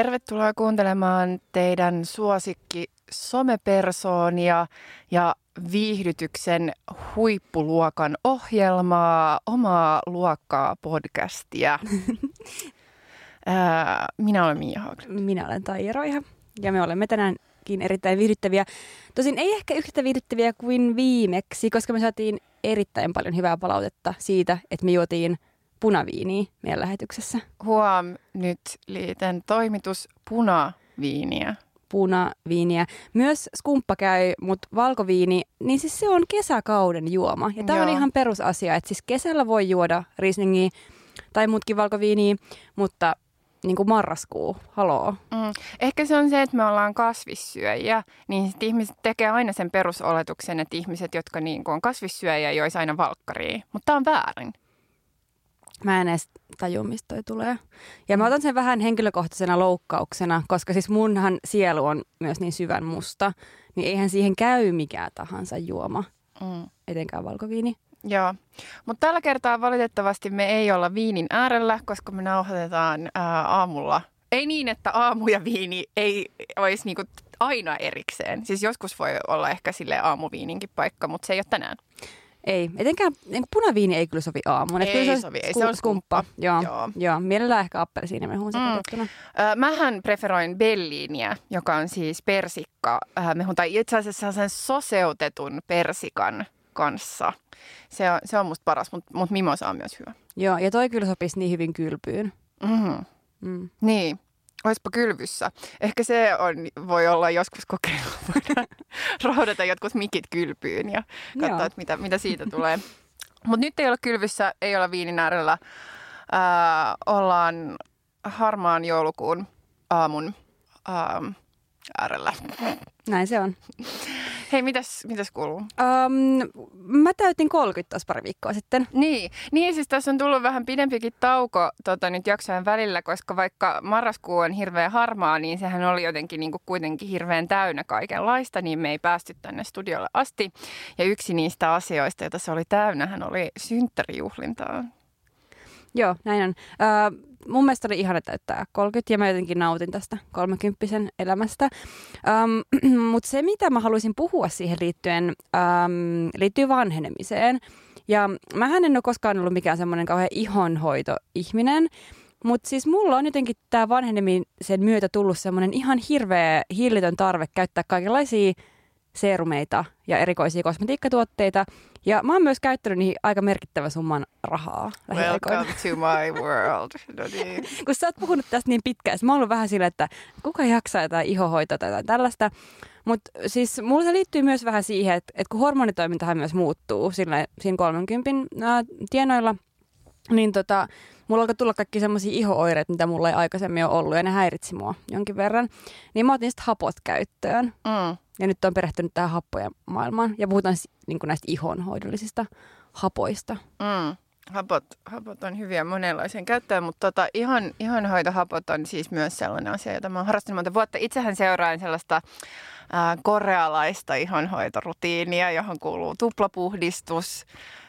Tervetuloa kuuntelemaan teidän suosikki somepersoonia ja viihdytyksen huippuluokan ohjelmaa, omaa luokkaa podcastia. minä olen Mia Haglund. Minä olen Taija Roiha ja me olemme tänäänkin erittäin viihdyttäviä. Tosin ei ehkä yhtä viihdyttäviä kuin viimeksi, koska me saatiin erittäin paljon hyvää palautetta siitä, että me juotiin punaviiniä meidän lähetyksessä. Huom, nyt liitän toimitus punaviiniä punaviiniä. Myös skumppa käy, mutta valkoviini, niin siis se on kesäkauden juoma. Ja tämä on ihan perusasia, että siis kesällä voi juoda rieslingiä tai muutkin valkoviiniä, mutta niin kuin marraskuu, haloo. Mm. Ehkä se on se, että me ollaan kasvissyöjiä, niin ihmiset tekee aina sen perusoletuksen, että ihmiset, jotka niin kuin on kasvissyöjiä, joisi aina valkkaria. Mutta tämä on väärin. Mä en edes tajua, mistä toi tulee. Ja mä otan sen vähän henkilökohtaisena loukkauksena, koska siis munhan sielu on myös niin syvän musta, niin eihän siihen käy mikään tahansa juoma, mm. etenkään valkoviini. Joo, mutta tällä kertaa valitettavasti me ei olla viinin äärellä, koska me nauhoitetaan ää, aamulla. Ei niin, että aamu ja viini ei olisi niinku aina erikseen. Siis joskus voi olla ehkä sille aamuviininkin paikka, mutta se ei ole tänään. Ei, etenkään niin punaviini ei kyllä sovi aamuun. Ei kyllä se sovi, ei se on skumppa. Joo, joo. joo. mielellään ehkä appelsiinimehuun mm. Äh, mähän preferoin belliiniä, joka on siis persikka mehun, tai itse asiassa sen soseutetun persikan kanssa. Se on, se on musta paras, mutta mut mimosa on myös hyvä. Joo, ja toi kyllä sopisi niin hyvin kylpyyn. Mm-hmm. Mm. Niin, Oispa kylvyssä. Ehkä se on, voi olla joskus kokeilu. Voidaan jotkut mikit kylpyyn ja katsoa, että mitä, mitä siitä tulee. Mutta nyt ei ole kylvyssä, ei olla viinin äärellä. Äh, ollaan harmaan joulukuun aamun ähm, äärellä. Näin se on. Hei, mitäs, mitäs kuuluu? Um, mä täytin 30 taas pari viikkoa sitten. Niin, niin siis tässä on tullut vähän pidempikin tauko tota, nyt jaksojen välillä, koska vaikka marraskuu on hirveän harmaa, niin sehän oli jotenkin niin kuin kuitenkin hirveän täynnä kaikenlaista, niin me ei päästy tänne studiolle asti. Ja yksi niistä asioista, joita se oli täynnä, hän oli synttärijuhlintaa. Joo, näin on. Uh, mun mielestä oli ihana täyttää 30 ja mä jotenkin nautin tästä 30 elämästä. Mutta se, mitä mä haluaisin puhua siihen liittyen, um, liittyy vanhenemiseen. Ja mä en ole koskaan ollut mikään semmoinen kauhean ihonhoitoihminen, mutta siis mulla on jotenkin tämä vanhenemisen myötä tullut semmoinen ihan hirveä hillitön tarve käyttää kaikenlaisia seerumeita ja erikoisia kosmetiikkatuotteita. Ja mä oon myös käyttänyt niihin aika merkittävän summan rahaa. Welcome to my world. No niin. Kun sä oot puhunut tästä niin pitkään, mä oon ollut vähän sillä, että kuka jaksaa jotain ihohoitoa tai jotain tällaista. Mutta siis mulla se liittyy myös vähän siihen, että, että kun hormonitoimintahan myös muuttuu sillä, siinä 30 ää, tienoilla, niin tota, mulla alkoi tulla kaikki semmoisia ihooireet, mitä mulla ei aikaisemmin ole ollut, ja ne häiritsi mua jonkin verran. Niin mä otin sitten hapot käyttöön. Mm. Ja nyt on perehtynyt tähän happojen maailmaan. Ja puhutaan niin näistä ihonhoidollisista hapoista. Mm. Hapot, hapot on hyviä monenlaisen käyttöön, mutta tota, ihan, ihonhoitohapot on siis myös sellainen asia, jota mä oon harrastanut monta vuotta. Itsehän seuraan sellaista ää, korealaista ihonhoitorutiinia, johon kuuluu tuplapuhdistus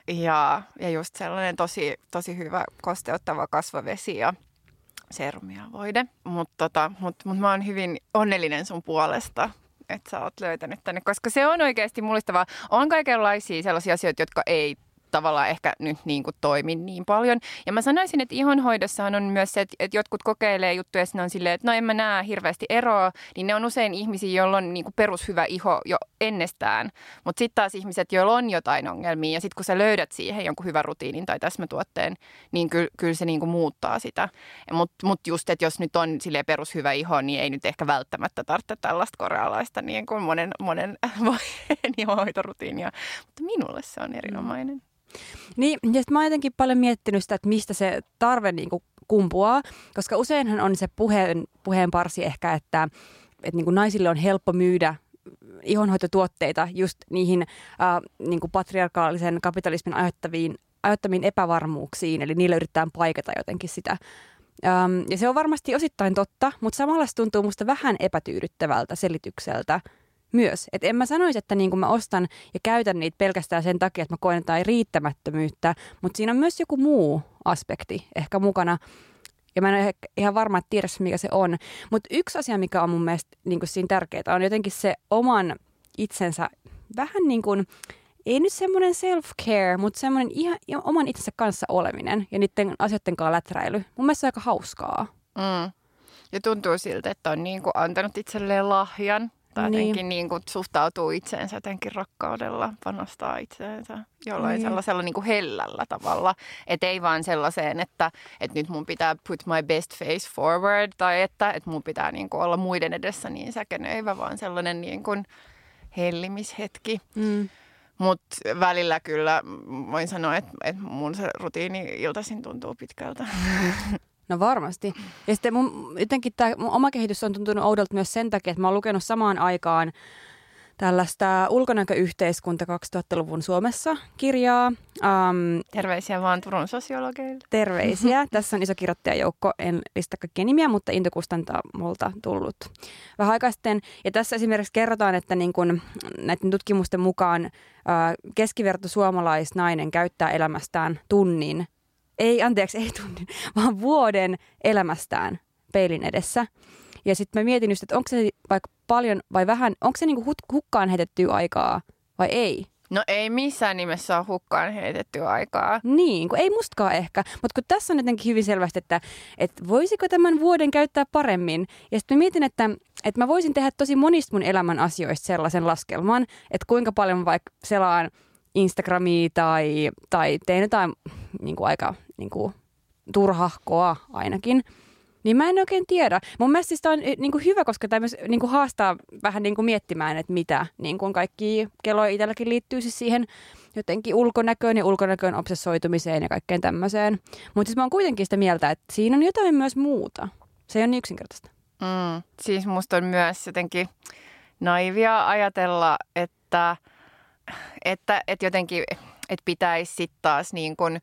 ja, ja just sellainen tosi, tosi hyvä kosteuttava kasvavesi ja serumia voide. Mutta tota, mut, mut mä oon hyvin onnellinen sun puolesta, että sä oot löytänyt tänne, koska se on oikeasti mullistavaa. On kaikenlaisia sellaisia asioita, jotka ei tavallaan ehkä nyt niin kuin toimi niin paljon. Ja mä sanoisin, että ihonhoidossahan on myös se, että jotkut kokeilee juttuja ja on silleen, että no en mä näe hirveästi eroa, niin ne on usein ihmisiä, joilla on niin kuin perushyvä iho jo ennestään. Mutta sitten taas ihmiset, joilla on jotain ongelmia ja sitten kun sä löydät siihen jonkun hyvän rutiinin tai täsmätuotteen, niin kyllä, kyllä se niin kuin muuttaa sitä. Mutta mut just, että jos nyt on silleen perushyvä iho, niin ei nyt ehkä välttämättä tarvitse tällaista korealaista niin kuin monen, monen ihonhoitorutiinia. Mutta minulle se on erinomainen. Niin, ja mä oon jotenkin paljon miettinyt sitä, että mistä se tarve niin kuin kumpuaa, koska useinhan on se puheen, puheen parsi ehkä, että, että niin kuin naisille on helppo myydä ihonhoitotuotteita just niihin äh, niin kuin patriarkaalisen kapitalismin aiheuttaviin, aiheuttamiin epävarmuuksiin, eli niillä yritetään paikata jotenkin sitä. Ähm, ja se on varmasti osittain totta, mutta samalla se tuntuu musta vähän epätyydyttävältä selitykseltä, myös. Et en mä sanoisi, että niin mä ostan ja käytän niitä pelkästään sen takia, että mä koen jotain riittämättömyyttä, mutta siinä on myös joku muu aspekti ehkä mukana. ja mä en ole ihan varma, että tiedä mikä se on. Mutta yksi asia, mikä on mun mielestä niin kuin siinä tärkeää, on jotenkin se oman itsensä vähän niin kuin, ei nyt semmoinen self-care, mutta semmoinen ihan, ihan oman itsensä kanssa oleminen ja niiden asioiden kanssa läträily. Mun mielestä se on aika hauskaa. Mm. Ja tuntuu siltä, että on niin kuin antanut itselleen lahjan tai niin. jotenkin niin kuin suhtautuu itseensä jotenkin rakkaudella, panostaa itseensä jollain niin. sellaisella niin kuin hellällä tavalla. Että ei vaan sellaiseen, että, että nyt mun pitää put my best face forward tai että, että mun pitää niin kuin olla muiden edessä niin säkenöivä, vaan sellainen niin kuin hellimishetki. Mm. Mutta välillä kyllä voin sanoa, että, että mun se rutiini iltaisin tuntuu pitkältä. No varmasti. Ja sitten mun, jotenkin tämä mun oma kehitys on tuntunut oudolta myös sen takia, että mä oon lukenut samaan aikaan tällaista ulkonäköyhteiskunta 2000-luvun Suomessa kirjaa. Um, terveisiä vaan Turun sosiologeille. Terveisiä. Tässä on iso kirjoittajajoukko, en lista kaikkia nimiä, mutta Into multa tullut vähän aikaa sitten. Ja tässä esimerkiksi kerrotaan, että niin kun näiden tutkimusten mukaan uh, keskiverto suomalaisnainen käyttää elämästään tunnin ei anteeksi, ei tunnin, vaan vuoden elämästään peilin edessä. Ja sitten mä mietin just, että onko se vaikka paljon vai vähän, onko se niinku hukkaan heitettyä aikaa vai ei? No ei missään nimessä ole hukkaan heitetty aikaa. Niin, kun ei mustakaan ehkä. Mutta kun tässä on jotenkin hyvin selvästi, että, että voisiko tämän vuoden käyttää paremmin. Ja sitten mietin, että, että mä voisin tehdä tosi monista mun elämän asioista sellaisen laskelman, että kuinka paljon mä vaikka selaan Instagramia tai, tai teen jotain niin kuin aika niin kuin, turhahkoa ainakin. Niin mä en oikein tiedä. Mun mielestä siis tämä on eh, niin kuin hyvä, koska tämä myös niin kuin haastaa vähän niin kuin miettimään, että mitä niin kuin kaikki kelloja itselläkin liittyy siis siihen jotenkin ulkonäköön ja ulkonäköön obsessoitumiseen ja kaikkeen tämmöiseen. Mutta siis mä oon kuitenkin sitä mieltä, että siinä on jotain myös muuta. Se ei ole niin yksinkertaista. Mm, siis musta on myös jotenkin naivia ajatella, että, että, että jotenkin että pitäisi sitten taas niin kuin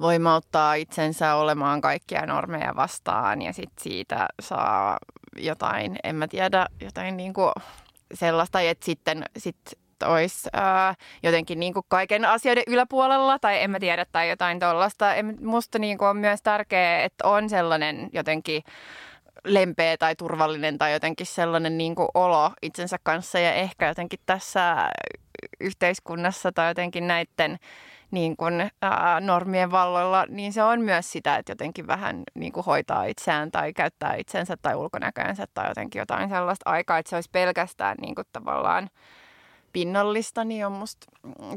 voimauttaa itsensä olemaan kaikkia normeja vastaan ja sitten siitä saa jotain, en mä tiedä, jotain niin kuin sellaista, että sitten sit olisi ää, jotenkin niin kuin kaiken asioiden yläpuolella tai en mä tiedä tai jotain tuollaista. Musta niin kuin on myös tärkeää, että on sellainen jotenkin lempeä tai turvallinen tai jotenkin sellainen niin kuin olo itsensä kanssa ja ehkä jotenkin tässä yhteiskunnassa tai jotenkin näiden niin kuin, ää, normien valloilla, niin se on myös sitä, että jotenkin vähän niin kuin hoitaa itseään tai käyttää itsensä tai ulkonäkönsä tai jotenkin jotain sellaista aikaa, että se olisi pelkästään niin kuin tavallaan pinnallista, niin on musta,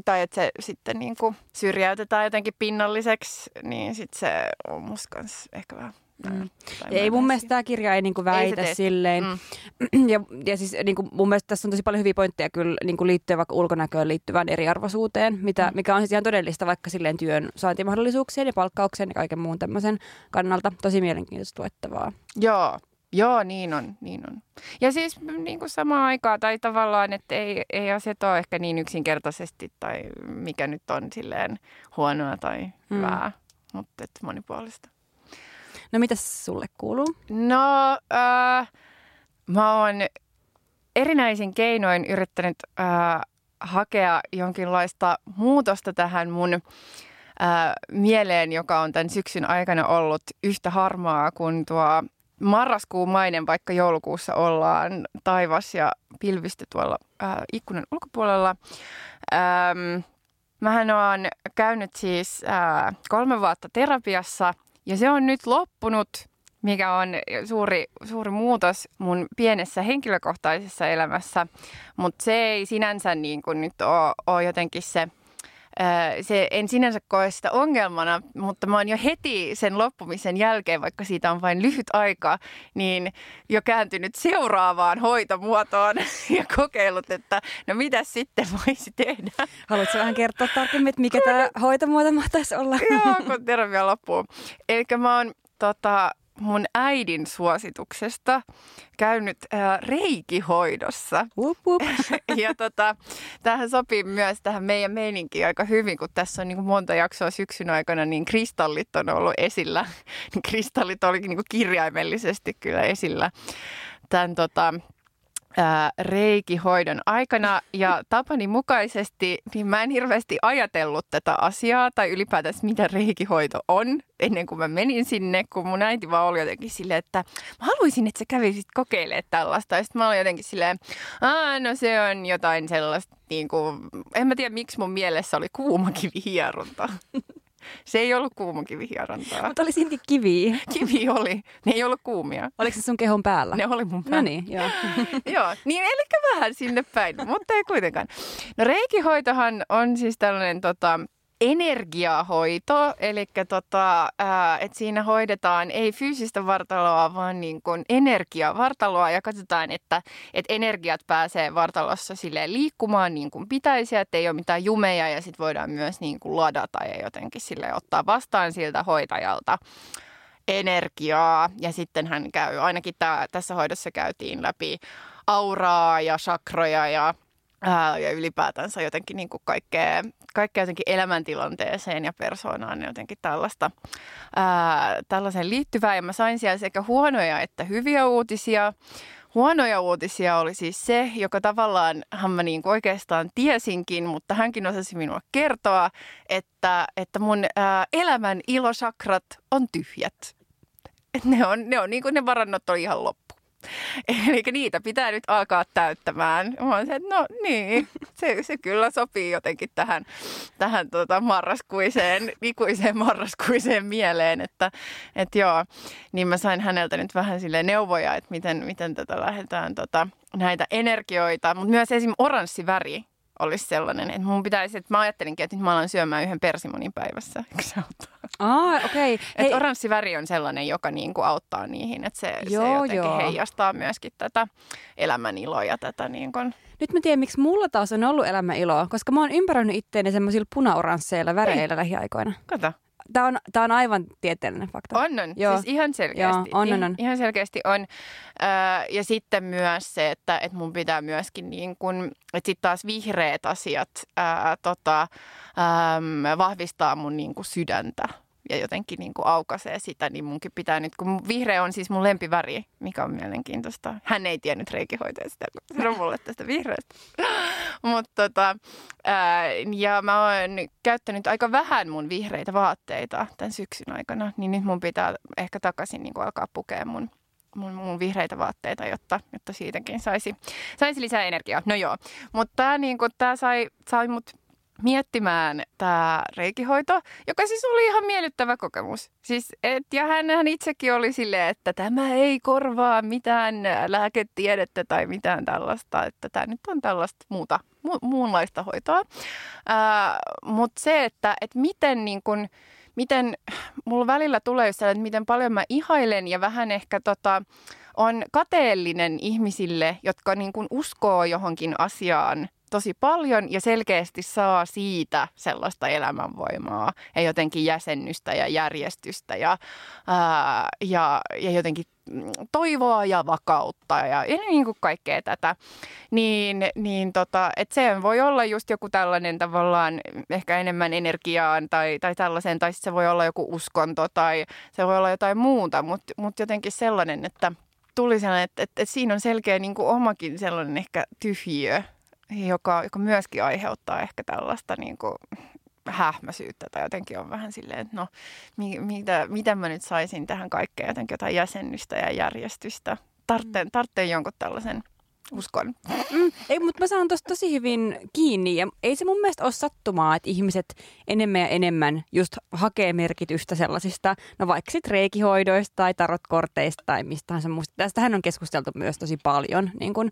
tai että se sitten niin kuin syrjäytetään jotenkin pinnalliseksi, niin sitten se on musta ehkä vähän Mm. Ei mun mielestä tämä kirja ei niinku väitä ei silleen. Mm. Ja, ja siis niinku mun mielestä tässä on tosi paljon hyviä pointteja kyllä niinku liittyen vaikka ulkonäköön liittyvään eriarvoisuuteen, mitä, mm. mikä on siis ihan todellista vaikka silleen työn saantimahdollisuuksien ja palkkauksen ja kaiken muun tämmöisen kannalta. Tosi mielenkiintoista luettavaa. Joo, Joo, niin on, niin on. Ja siis niin kuin samaan aikaan, tai tavallaan, että ei, ei asiat ole ehkä niin yksinkertaisesti, tai mikä nyt on silleen huonoa tai mm. hyvää, mutta monipuolista. No mitä sulle kuuluu? No, äh, mä oon erinäisin keinoin yrittänyt äh, hakea jonkinlaista muutosta tähän mun äh, mieleen, joka on tämän syksyn aikana ollut yhtä harmaa kuin tuo marraskuumainen, vaikka joulukuussa ollaan taivas ja pilvistä tuolla äh, ikkunan ulkopuolella. Ähm, mähän oon käynyt siis äh, kolme vuotta terapiassa ja se on nyt loppunut, mikä on suuri, suuri muutos mun pienessä henkilökohtaisessa elämässä, mutta se ei sinänsä niin kuin nyt ole, jotenkin se – se en sinänsä koe sitä ongelmana, mutta mä oon jo heti sen loppumisen jälkeen, vaikka siitä on vain lyhyt aika, niin jo kääntynyt seuraavaan hoitomuotoon ja kokeillut, että no mitä sitten voisi tehdä. Haluatko vähän kertoa tarkemmin, että mikä tämä hoitomuoto mahtaisi olla? Joo, kun tervetuloa loppuu. Eli mä oon tota, mun äidin suosituksesta käynyt äh, reikihoidossa. Wup, wup. ja tota, tähän sopii myös tähän meidän meininkiin aika hyvin, kun tässä on niin kuin monta jaksoa syksyn aikana, niin kristallit on ollut esillä. kristallit olikin niin kuin kirjaimellisesti kyllä esillä tämän tota, ää, reikihoidon aikana ja tapani mukaisesti, niin mä en hirveästi ajatellut tätä asiaa tai ylipäätään mitä reikihoito on ennen kuin mä menin sinne, kun mun äiti vaan oli jotenkin silleen, että mä haluaisin, että sä kävisit kokeilemaan tällaista. Ja sitten mä olin jotenkin silleen, Aa, no se on jotain sellaista, niin kuin, en mä tiedä miksi mun mielessä oli kuumakivihierunta. Se ei ollut kuumakivihierontaa. Mutta oli silti kiviä. Kivi oli. Ne ei ollut kuumia. Oliko se sun kehon päällä? Ne oli mun päällä. No niin, joo. joo, niin eli vähän sinne päin, mutta ei kuitenkaan. No reikihoitohan on siis tällainen tota, energiahoito, eli tota, että siinä hoidetaan ei fyysistä vartaloa, vaan niin kuin energiavartaloa ja katsotaan, että, että energiat pääsee vartalossa sille liikkumaan niin kuin pitäisi, että ei ole mitään jumeja ja sitten voidaan myös niin kuin ladata ja jotenkin sille ottaa vastaan siltä hoitajalta energiaa. Ja sitten hän käy, ainakin tää, tässä hoidossa käytiin läpi auraa ja sakroja ja ää, ja ylipäätänsä jotenkin niin kuin kaikkea, kaikkea jotenkin elämäntilanteeseen ja persoonaan jotenkin tällaista, ää, tällaisen liittyvää. Ja mä sain siellä sekä huonoja että hyviä uutisia. Huonoja uutisia oli siis se, joka tavallaan hän mä niin oikeastaan tiesinkin, mutta hänkin osasi minua kertoa, että, että mun ää, elämän ilosakrat on tyhjät. Et ne on, ne, on niin kuin ne varannot on ihan loppu. Eli niitä pitää nyt alkaa täyttämään. Mä olen se, että no niin, se, se kyllä sopii jotenkin tähän, tähän tota marraskuiseen, ikuiseen marraskuiseen mieleen, että, että joo. Niin mä sain häneltä nyt vähän sille neuvoja, että miten, miten tätä lähdetään tota, näitä energioita, mutta myös esim. oranssi väri olisi sellainen, että mun pitäisi, että mä ajattelinkin, että nyt mä alan syömään yhden persimonin päivässä. Se? Aa, okei. Okay. Että oranssi väri on sellainen, joka niin kuin auttaa niihin, että se, joo, se jotenkin joo. heijastaa myöskin tätä elämäniloa ja tätä niin kuin... Nyt mä tiedän, miksi mulla taas on ollut elämäiloa, koska mä oon ympäröinyt itteeni semmoisilla puna-oransseilla väreillä lähiaikoina. Kato. Tämä on, tämä on aivan tieteellinen fakta. On, on. Joo. Siis ihan selkeästi. Joo, on, on, on. Ihan selkeästi on. Öö, ja sitten myös se, että, että mun pitää myöskin niin kun, että sitten taas vihreät asiat ää, tota, äm, vahvistaa mun niin kuin sydäntä ja jotenkin niin kuin aukaisee sitä, niin munkin pitää nyt, kun vihreä on siis mun lempiväri, mikä on mielenkiintoista. Hän ei tiennyt reikihoitajasta, kun sanoi mulle tästä vihreästä. Mutta tota, ää, ja mä oon käyttänyt aika vähän mun vihreitä vaatteita tämän syksyn aikana, niin nyt mun pitää ehkä takaisin niin kuin alkaa pukea mun mun, mun vihreitä vaatteita, jotta, jotta siitäkin saisi, saisi lisää energiaa. No joo, mutta tämä niin sai, sai mut miettimään tämä reikihoito, joka siis oli ihan miellyttävä kokemus. Siis, et, ja hän, hän itsekin oli silleen, että tämä ei korvaa mitään lääketiedettä tai mitään tällaista, että tämä nyt on tällaista muuta, mu, muunlaista hoitoa. Mutta se, että et miten niin kun, miten, mulla välillä tulee sellainen, että miten paljon mä ihailen ja vähän ehkä tota, on kateellinen ihmisille, jotka niin kun uskoo johonkin asiaan tosi paljon ja selkeästi saa siitä sellaista elämänvoimaa ja jotenkin jäsennystä ja järjestystä ja, ää, ja, ja jotenkin toivoa ja vakautta ja, ja niin kuin kaikkea tätä, niin, niin tota, et se voi olla just joku tällainen tavallaan ehkä enemmän energiaan tai, tai tällaisen, tai se voi olla joku uskonto tai se voi olla jotain muuta, mutta mut jotenkin sellainen, että tuli sellainen, että, että, että siinä on selkeä niin kuin omakin sellainen ehkä tyhjiö joka, joka myöskin aiheuttaa ehkä tällaista niin kuin hähmäsyyttä tai jotenkin on vähän silleen, että no mi, mitä, mitä mä nyt saisin tähän kaikkeen jotenkin jotain jäsennystä ja järjestystä. Tartteen, tartteen jonkun tällaisen uskon. Mm, ei, mutta mä saan tuosta tosi hyvin kiinni ja ei se mun mielestä ole sattumaa, että ihmiset enemmän ja enemmän just hakee merkitystä sellaisista, no vaikka sitten reikihoidoista tai tarotkorteista tai mistä se muusta. Tästähän on keskusteltu myös tosi paljon niin kun,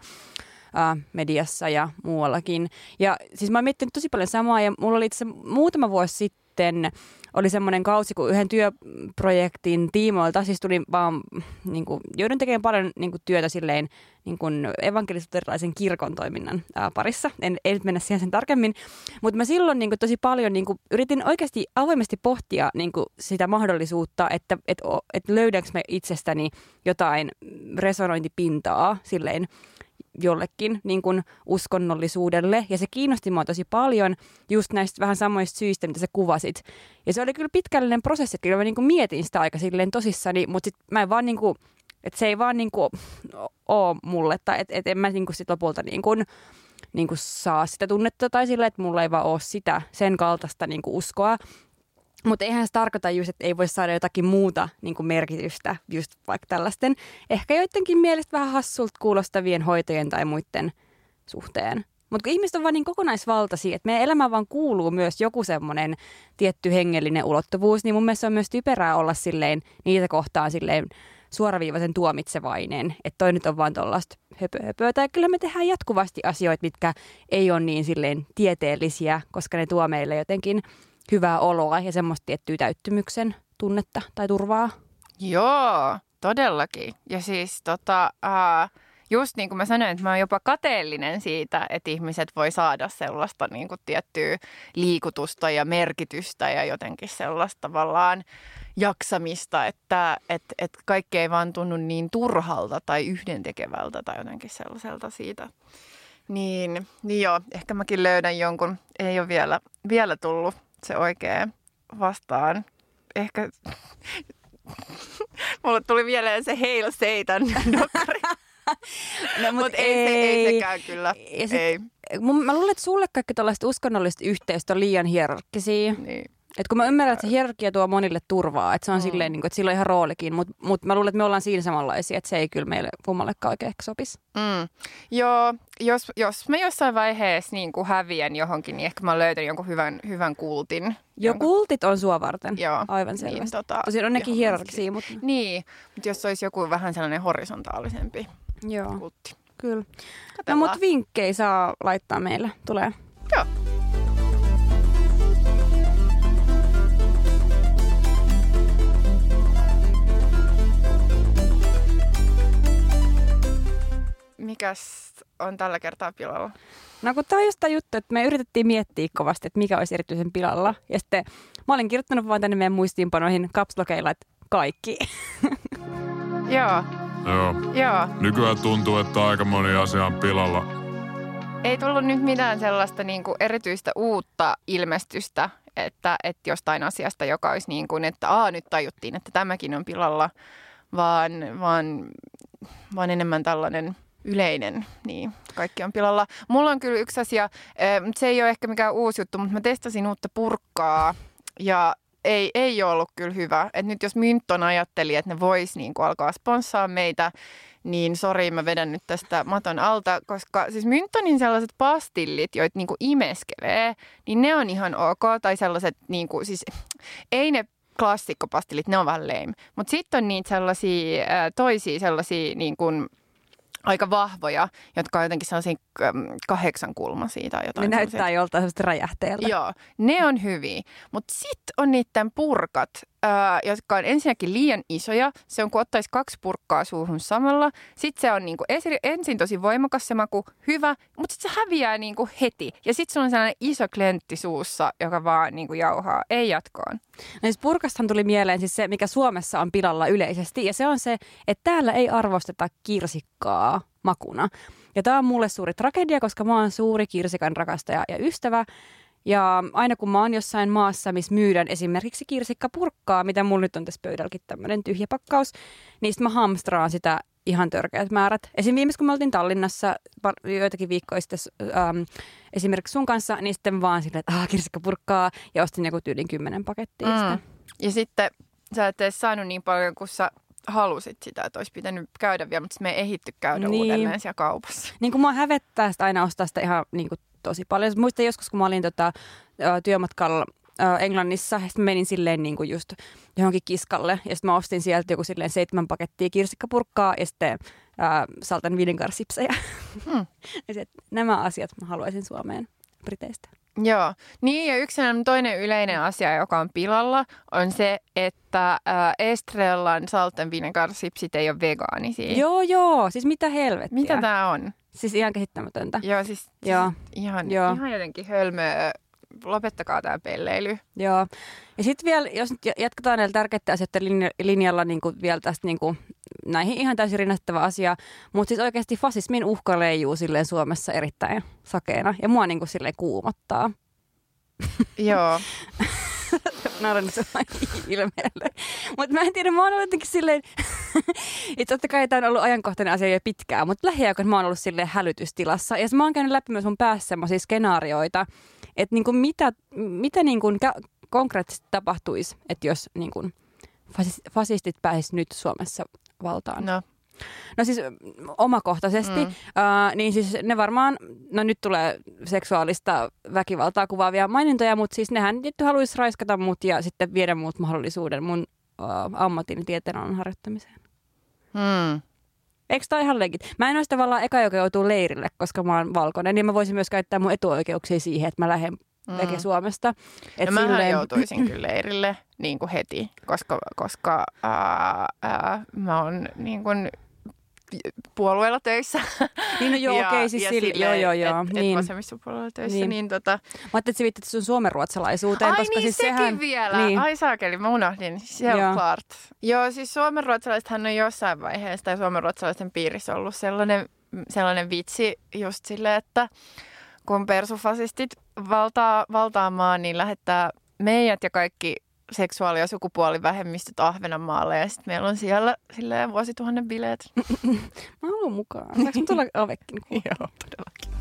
äh, mediassa ja muuallakin. Ja siis mä oon miettinyt tosi paljon samaa ja mulla oli itse muutama vuosi sitten oli semmoinen kausi, kun yhden työprojektin tiimoilta, siis tuli vaan, niin kuin, joudun tekemään paljon niin kuin, työtä silleen niin kuin kirkon toiminnan ää, parissa. En, en mennä siihen sen tarkemmin, mutta mä silloin niin kuin, tosi paljon niin kuin, yritin oikeasti avoimesti pohtia niin kuin, sitä mahdollisuutta, että et, et löydänkö mä itsestäni jotain resonointipintaa silleen jollekin niin kuin uskonnollisuudelle. Ja se kiinnosti mua tosi paljon just näistä vähän samoista syistä, mitä sä kuvasit. Ja se oli kyllä pitkällinen prosessi, että kyllä mä niin kuin mietin sitä aika silleen tosissani, mutta sit mä en vaan niin kuin Että se ei vaan niinku ole mulle, tai että et en mä niinku sit lopulta niinku, niinku saa sitä tunnetta tai sillä, että mulla ei vaan ole sitä, sen kaltaista niinku uskoa. Mutta eihän se tarkoita just, että ei voi saada jotakin muuta niin kuin merkitystä just vaikka tällaisten ehkä joidenkin mielestä vähän hassulta kuulostavien hoitojen tai muiden suhteen. Mutta ihmiset on vaan niin kokonaisvaltaisia, että meidän elämään vaan kuuluu myös joku semmoinen tietty hengellinen ulottuvuus, niin mun mielestä on myös typerää olla silleen niitä kohtaan silleen suoraviivaisen tuomitsevainen, että toi nyt on vaan tuollaista höpö, höpöä. Tai kyllä me tehdään jatkuvasti asioita, mitkä ei ole niin silleen tieteellisiä, koska ne tuo meille jotenkin hyvää oloa ja semmoista tiettyä täyttymyksen tunnetta tai turvaa. Joo, todellakin. Ja siis tota, äh, just niin kuin mä sanoin, että mä oon jopa kateellinen siitä, että ihmiset voi saada sellaista niin kuin tiettyä liikutusta ja merkitystä ja jotenkin sellaista tavallaan jaksamista, että et, et kaikki ei vaan tunnu niin turhalta tai yhdentekevältä tai jotenkin sellaiselta siitä. Niin, niin joo, ehkä mäkin löydän jonkun, ei ole vielä, vielä tullut se oikea vastaan. Ehkä Mulle tuli mieleen se Hail Satan dokkari. no, mutta ei, ei, se, ei sekään kyllä. Sit, ei. Mä luulen, että sulle kaikki tällaiset uskonnolliset yhteisöt on liian hierarkkisia. Niin. Et kun mä ymmärrän, että se hierarkia tuo monille turvaa, että se on mm. silleen, niin kuin, että sillä on ihan roolikin, mutta mut mä luulen, että me ollaan siinä samanlaisia, että se ei kyllä meille kummallekaan oikein ehkä sopisi. Mm. Joo, jos, jos mä jossain vaiheessa niin kuin häviän johonkin, niin ehkä mä löytän jonkun hyvän, hyvän kultin. Jo, jonkun... kultit on sua varten, Joo. aivan niin, selvästi. Niin, tota, Tosin on nekin hierarkisia, mutta... Niin, mutta jos olisi joku vähän sellainen horisontaalisempi Joo. kultti. Kyllä. No mutta vinkkejä saa laittaa meille, tulee. Mikäs on tällä kertaa pilalla? No kun tämä on just tämä juttu, että me yritettiin miettiä kovasti, että mikä olisi erityisen pilalla. Ja sitten mä olin kirjoittanut vaan tänne meidän muistiinpanoihin kapslokeilla, että kaikki. Joo. Joo. Joo. Nykyään tuntuu, että aika moni asia on pilalla. Ei tullut nyt mitään sellaista niin kuin erityistä uutta ilmestystä, että, että jostain asiasta, joka olisi niin kuin, että Aa, nyt tajuttiin, että tämäkin on pilalla, vaan, vaan, vaan enemmän tällainen – yleinen, niin kaikki on pilalla. Mulla on kyllä yksi asia, se ei ole ehkä mikään uusi juttu, mutta mä testasin uutta purkkaa ja ei, ei ole ollut kyllä hyvä. Et nyt jos Mynton ajatteli, että ne vois niin alkaa sponssaa meitä, niin sori, mä vedän nyt tästä maton alta, koska siis Myntonin sellaiset pastillit, joita niin imeskelee, niin ne on ihan ok. Tai sellaiset, niin kuin, siis ei ne klassikkopastillit, ne on vähän lame. Mutta sitten on niitä sellaisia, toisia sellaisia niin kuin, aika vahvoja, jotka on jotenkin sellaisia kahdeksan kulmaisia tai jotain. Ne näyttää joltain sellaista räjähteeltä. Joo, ne on hyviä. Mutta sitten on niiden purkat, jotka on ensinnäkin liian isoja. Se on kuin ottaisi kaksi purkkaa suuhun samalla. Sitten se on niinku esi- ensin tosi voimakas se maku, hyvä, mutta sitten se häviää niinku heti. Ja sitten se on sellainen iso klentti suussa, joka vaan niinku jauhaa. Ei jatkoon. No siis purkastahan tuli mieleen siis se, mikä Suomessa on pilalla yleisesti. Ja se on se, että täällä ei arvosteta kirsikkaa makuna. Ja tämä on mulle suuri tragedia, koska mä oon suuri kirsikan rakastaja ja ystävä. Ja aina kun mä oon jossain maassa, missä myydään esimerkiksi kirsikkapurkkaa, mitä mulla nyt on tässä pöydälläkin tämmöinen tyhjä pakkaus, niin mä hamstraan sitä ihan törkeät määrät. Esim. viimeis kun me oltiin Tallinnassa joitakin viikkoja sitten ähm, esimerkiksi sun kanssa, niin sitten vaan silleen, että ah, kirsikkapurkkaa ja ostin joku tyylin kymmenen pakettia. Mm. Ja sitten sä et edes saanut niin paljon, kun sä halusit sitä, että olisi pitänyt käydä vielä, mutta me ei ehitty käydä niin. uudelleen siellä kaupassa. Niin kuin mua hävettää sitä aina ostaa sitä ihan niin kuin tosi paljon. Muistan joskus, kun mä olin tota, työmatkalla Englannissa, ja sitten menin silleen niin kuin just johonkin kiskalle, ja sitten mä ostin sieltä joku silleen seitsemän pakettia kirsikkapurkkaa, ja sitten äh, saltan viidenkarsipsejä. Hmm. ja sit, nämä asiat mä haluaisin Suomeen Briteistä. Joo, niin ja yksi toinen yleinen asia, joka on pilalla, on se, että äh, Estrellan salten viidenkarsipsit ei ole vegaanisia. Joo, joo, siis mitä helvettiä. Mitä tämä on? Siis ihan kehittämätöntä. Joo, siis, Joo. siis ihan, Joo. ihan jotenkin hölmöä. Lopettakaa tämä pelleily. Joo. Ja sitten vielä, jos nyt jatketaan näillä tärkeitä asioiden linjalla niin kuin vielä tästä niin kuin, näihin ihan täysin rinnastettava asia, mutta siis oikeasti fasismin uhka leijuu silleen Suomessa erittäin sakeena ja mua niin kuin silleen kuumottaa. Joo. nauran sulla ilmeelle. Mutta mä en tiedä, mä oon ollut jotenkin silleen, että totta kai tämä on ollut ajankohtainen asia jo pitkään, mutta lähiaikoina mä oon ollut silleen hälytystilassa. Ja mä oon käynyt läpi myös mun päässä semmoisia skenaarioita, että niinku mitä, mitä niinku konkreettisesti tapahtuisi, että jos niinku fasistit pääsisivät nyt Suomessa valtaan. No. No siis omakohtaisesti, mm. uh, niin siis ne varmaan, no nyt tulee seksuaalista väkivaltaa kuvaavia mainintoja, mutta siis nehän haluaisi raiskata mut ja sitten viedä muut mahdollisuuden mun uh, ammatin tieteenalan harjoittamiseen. Mm. Eikö tämä ihan legit? Mä en olisi tavallaan eka, joka joutuu leirille, koska mä oon valkoinen, niin mä voisin myös käyttää mun etuoikeuksia siihen, että mä lähden mm. Suomesta. Et no silleen... joutuisin kyllä leirille niin kuin heti, koska, koska ää, ää, mä oon niin kuin puolueella töissä. Niin no joo, okei, okay, siis sille, joo, joo, joo. Et, niin. vasemmistopuolueella töissä, niin, niin tota... Mä ajattelin, että sä viittit sun suomenruotsalaisuuteen, Ai koska niin, siis sekin sehän... vielä. Niin. Ai saakeli, mä unohdin. Självklart. Joo. joo, siis suomenruotsalaisethan on jossain vaiheessa, tai suomenruotsalaisten piirissä ollut sellainen, sellainen vitsi just silleen, että kun persufasistit valtaa, valtaamaan, niin lähettää meidät ja kaikki seksuaali- ja sukupuolivähemmistöt Ahvenanmaalle ja sitten meillä on siellä silleen vuosituhannen bileet. Mä haluan mukaan. Saanko mä tulla avekin? Joo, todellakin.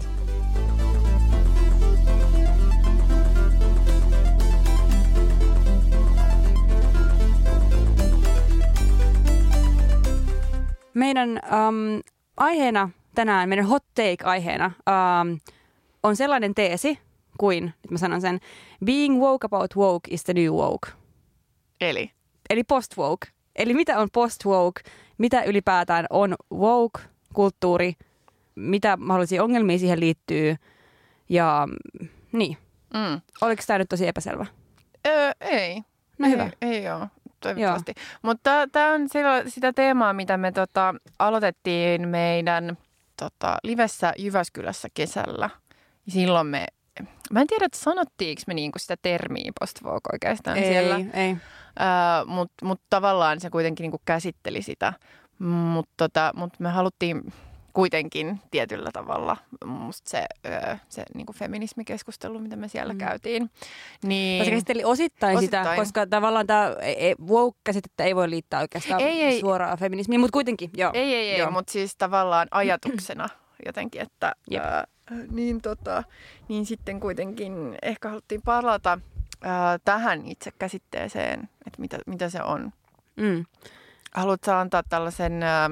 Meidän um, aiheena tänään, meidän hot take-aiheena um, on sellainen teesi kuin, nyt mä sanon sen, being woke about woke is the new woke. Eli? Eli post-woke. Eli mitä on post-woke, mitä ylipäätään on woke-kulttuuri, mitä mahdollisia ongelmia siihen liittyy ja niin. Mm. Oliko tämä nyt tosi epäselvä? Öö, ei. No ei, hyvä. Ei ole, toivottavasti. Mutta tämä on sitä teemaa, mitä me tota, aloitettiin meidän tota, livessä Jyväskylässä kesällä. Silloin me, mä en tiedä, että sanottiinko me niinku sitä termiä post oikeastaan ei, siellä. Ei, Uh, Mutta mut tavallaan se kuitenkin niinku käsitteli sitä. Mutta tota, mut me haluttiin kuitenkin tietyllä tavalla musta se, se niin kuin feminismikeskustelu, mitä me siellä mm. käytiin. Niin, se käsitteli osittain, osittain, sitä, koska tavallaan tämä woke-käsitettä ei voi liittää oikeastaan ei, ei, suoraan feminismiin, mutta kuitenkin, joo. Ei, ei, ei, mutta siis tavallaan ajatuksena jotenkin, että niin, tota, niin sitten kuitenkin ehkä haluttiin palata ää, tähän itse käsitteeseen, että mitä, mitä se on. Mm. Haluatko antaa tällaisen... Ää,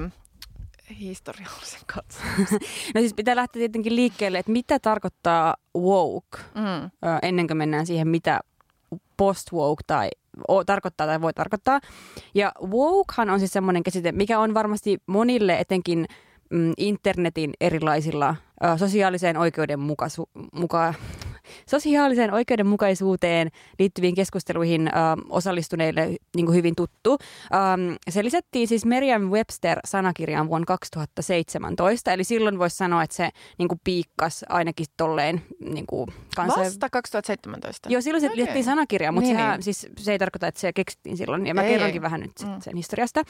historiallisen katsauksen? no siis pitää lähteä tietenkin liikkeelle, että mitä tarkoittaa woke, mm. ennen kuin mennään siihen, mitä post-woke tai o, tarkoittaa tai voi tarkoittaa. Ja wokehan on siis semmoinen käsite, mikä on varmasti monille etenkin mm, internetin erilaisilla ö, sosiaaliseen oikeudenmukaisuuteen muka, sosiaaliseen oikeudenmukaisuuteen liittyviin keskusteluihin äh, osallistuneille niin kuin hyvin tuttu. Ähm, se lisättiin siis Merriam-Webster-sanakirjaan vuonna 2017, eli silloin voisi sanoa, että se niin kuin piikkas ainakin tolleen niin kuin kansa... Vasta 2017? Joo, silloin se okay. lisättiin sanakirjaan, mutta niin, sehän, niin. Siis, se ei tarkoita, että se keksittiin silloin, ja mä ei, kerronkin ei. vähän nyt mm. sen historiasta.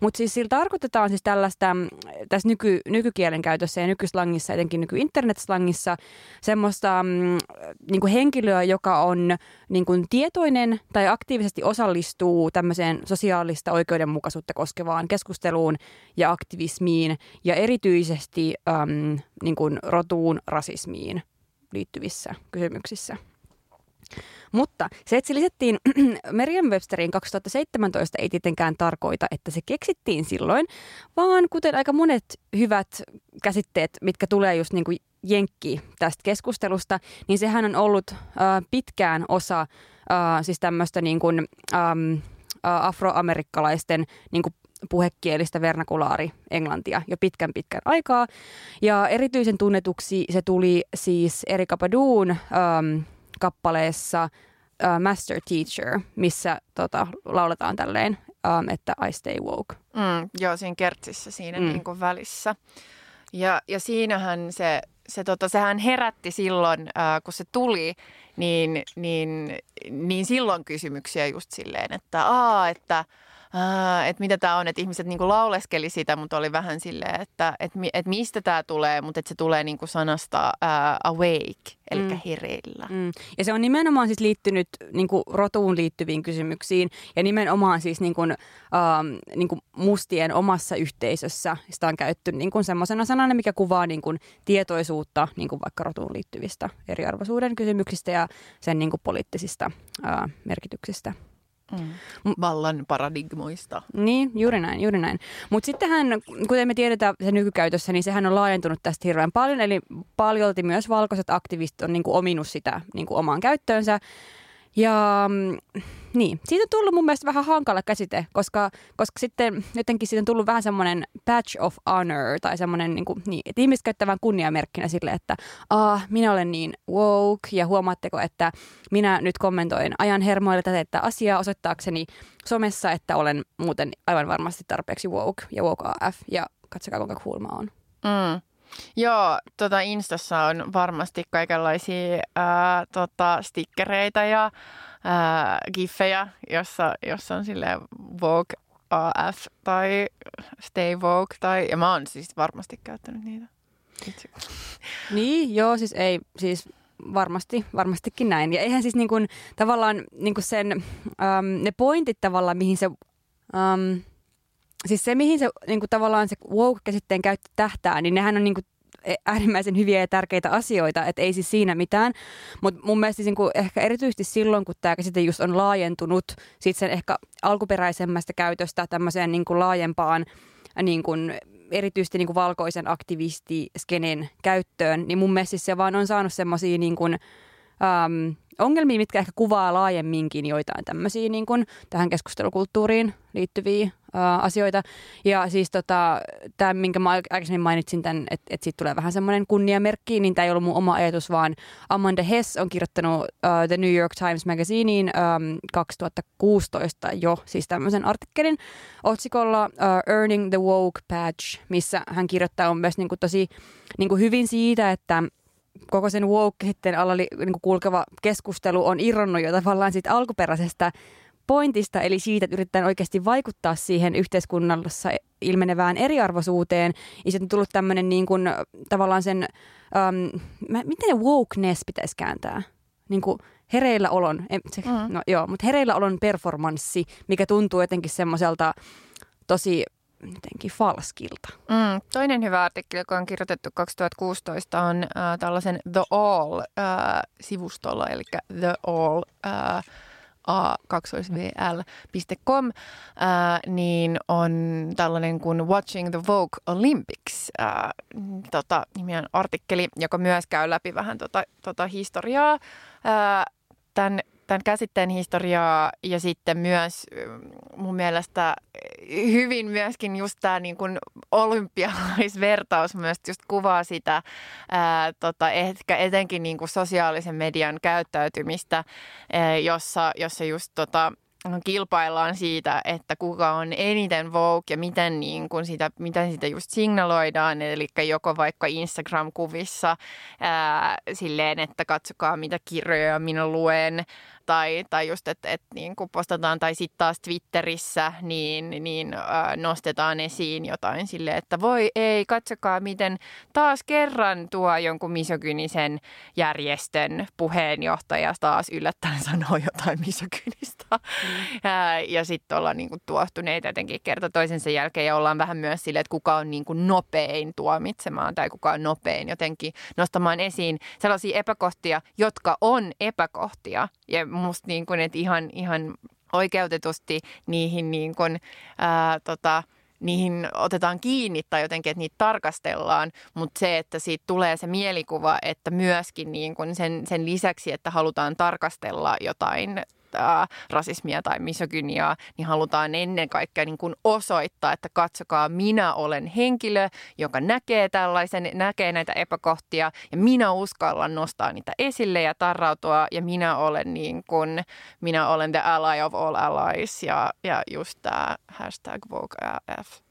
Mutta siis sillä tarkoitetaan siis tällaista, tässä nyky, nykykielen käytössä ja nykyslangissa, etenkin nyky-internetslangissa, semmoista mm, niin kuin henkilöä, joka on niin kuin tietoinen tai aktiivisesti osallistuu tämmöiseen sosiaalista oikeudenmukaisuutta koskevaan keskusteluun ja aktivismiin ja erityisesti äm, niin kuin rotuun, rasismiin liittyvissä kysymyksissä. Mutta se, että se lisättiin Merriam-Websteriin 2017 ei tietenkään tarkoita, että se keksittiin silloin, vaan kuten aika monet hyvät käsitteet, mitkä tulee just niin kuin jenkki tästä keskustelusta, niin sehän on ollut äh, pitkään osa äh, siis tämmöistä niin kuin, ähm, äh, afroamerikkalaisten niin kuin puhekielistä vernakulaari englantia jo pitkän pitkän aikaa. Ja erityisen tunnetuksi se tuli siis Erika Paduun ähm, kappaleessa äh, Master Teacher, missä tota, lauletaan tälleen, ähm, että I stay woke. Mm, joo, siinä kertsissä siinä mm. niin kuin välissä. Ja, ja siinähän se se tota, sehän herätti silloin, ää, kun se tuli, niin, niin, niin silloin kysymyksiä just silleen, että aa, että äh, että mitä tämä on, että ihmiset niinku lauleskeli sitä, mutta oli vähän silleen, että et, et mistä tämä tulee, mutta että se tulee niinku sanasta äh, awake, eli mm. hereillä. Mm. Ja se on nimenomaan siis liittynyt niinku rotuun liittyviin kysymyksiin ja nimenomaan siis niinku, ähm, niinku mustien omassa yhteisössä sitä on käytetty niinku semmoisena sanana, mikä kuvaa niinku tietoisuutta niinku vaikka rotuun liittyvistä eriarvoisuuden kysymyksistä ja sen niinku poliittisista äh, merkityksistä. Mm. Vallan paradigmoista. Niin, juuri näin, juuri näin. Mutta sittenhän, kuten me tiedetään se nykykäytössä, niin sehän on laajentunut tästä hirveän paljon. Eli paljolti myös valkoiset aktivistit on niinku ominut sitä niinku omaan käyttöönsä. Ja mm, niin, siitä on tullut mun mielestä vähän hankala käsite, koska, koska sitten jotenkin siitä on tullut vähän semmoinen patch of honor tai semmoinen, niin, kuin, niin että ihmiset käyttävän kunniamerkkinä sille, että ah, minä olen niin woke ja huomaatteko, että minä nyt kommentoin ajan hermoille tätä asiaa osoittaakseni somessa, että olen muuten aivan varmasti tarpeeksi woke ja woke AF ja katsokaa kuinka cool mä oon. Mm. Joo, tota Instassa on varmasti kaikenlaisia ää, tota, stickereitä ja ää, giffejä, jossa, jossa on sille Vogue AF tai Stay Vogue. Tai, ja mä oon siis varmasti käyttänyt niitä. Itse. Niin, joo, siis ei, siis varmasti, varmastikin näin. Ja eihän siis niin tavallaan niin sen, äm, ne pointit tavallaan, mihin se, äm, siis se mihin se niin kuin tavallaan se woke-käsitteen käyttö tähtää, niin nehän on niin kuin E, äärimmäisen hyviä ja tärkeitä asioita, että ei siis siinä mitään. Mutta mun mielestä niin kuin ehkä erityisesti silloin, kun tämä käsite just on laajentunut sit sen ehkä alkuperäisemmästä käytöstä tämmöiseen niin kuin laajempaan niin kuin erityisesti niin kuin valkoisen aktivistiskenen käyttöön, niin mun mielestä siis se vaan on saanut semmoisia niin kuin, ongelmia, mitkä ehkä kuvaa laajemminkin joitain tämmöisiä niin kuin tähän keskustelukulttuuriin liittyviä ää, asioita. Ja siis tota, tämä, minkä mä aikaisemmin mainitsin, tämän, että, että siitä tulee vähän semmoinen kunniamerkki, niin tämä ei ollut mun oma ajatus, vaan Amanda Hess on kirjoittanut uh, The New York Times Magazineen um, 2016 jo, siis tämmöisen artikkelin otsikolla uh, Earning the Woke Patch, missä hän kirjoittaa on myös niin kuin tosi niin kuin hyvin siitä, että koko sen woke sitten alla niin kulkeva keskustelu on irronnut jo tavallaan siitä alkuperäisestä pointista, eli siitä, että yritetään oikeasti vaikuttaa siihen yhteiskunnassa ilmenevään eriarvoisuuteen. Ja sitten on tullut tämmöinen niin kuin, tavallaan sen, um, miten wokeness pitäisi kääntää? Niin kuin hereillä olon, se, mm. no joo, mutta hereillä olon performanssi, mikä tuntuu jotenkin semmoiselta tosi jotenkin falskilta. Mm, toinen hyvä artikkeli, joka on kirjoitettu 2016, on äh, tällaisen The All-sivustolla, äh, eli The All äh, a2vl.com, äh, niin on tällainen kuin Watching the Vogue Olympics äh, tota, nimiän artikkeli, joka myös käy läpi vähän tota, tota historiaa. Äh, tämän tämän käsitteen historiaa ja sitten myös mun mielestä hyvin myöskin just tämä niin kuin olympialaisvertaus myös just kuvaa sitä ää, tota, ehkä etenkin niin kuin sosiaalisen median käyttäytymistä, ää, jossa, jossa just tota, kilpaillaan siitä, että kuka on eniten Vogue ja miten, niin kuin sitä, miten sitä just signaloidaan. Eli joko vaikka Instagram-kuvissa ää, silleen, että katsokaa mitä kirjoja minä luen tai, tai just, että, että niin kuin postataan tai sitten taas Twitterissä, niin, niin äh, nostetaan esiin jotain sille, että voi ei, katsokaa miten taas kerran tuo jonkun misogynisen järjestön puheenjohtaja taas yllättäen sanoo jotain misogynista. Mm. Äh, ja sitten ollaan niin kuin tuohtuneita jotenkin kerta toisensa jälkeen ja ollaan vähän myös sille, että kuka on niin kuin nopein tuomitsemaan tai kuka on nopein jotenkin nostamaan esiin sellaisia epäkohtia, jotka on epäkohtia ja musta niin kuin, että ihan, ihan oikeutetusti niihin niin kuin, ää, tota, niihin otetaan kiinni tai jotenkin, että niitä tarkastellaan, mutta se, että siitä tulee se mielikuva, että myöskin niin kun sen, sen lisäksi, että halutaan tarkastella jotain äh, rasismia tai misogyniaa, niin halutaan ennen kaikkea niin kuin osoittaa, että katsokaa, minä olen henkilö, joka näkee tällaisen, näkee näitä epäkohtia ja minä uskallan nostaa niitä esille ja tarrautua ja minä olen niin kuin, minä olen the ally of all allies ja, ja just tämä hashtag VogueAF.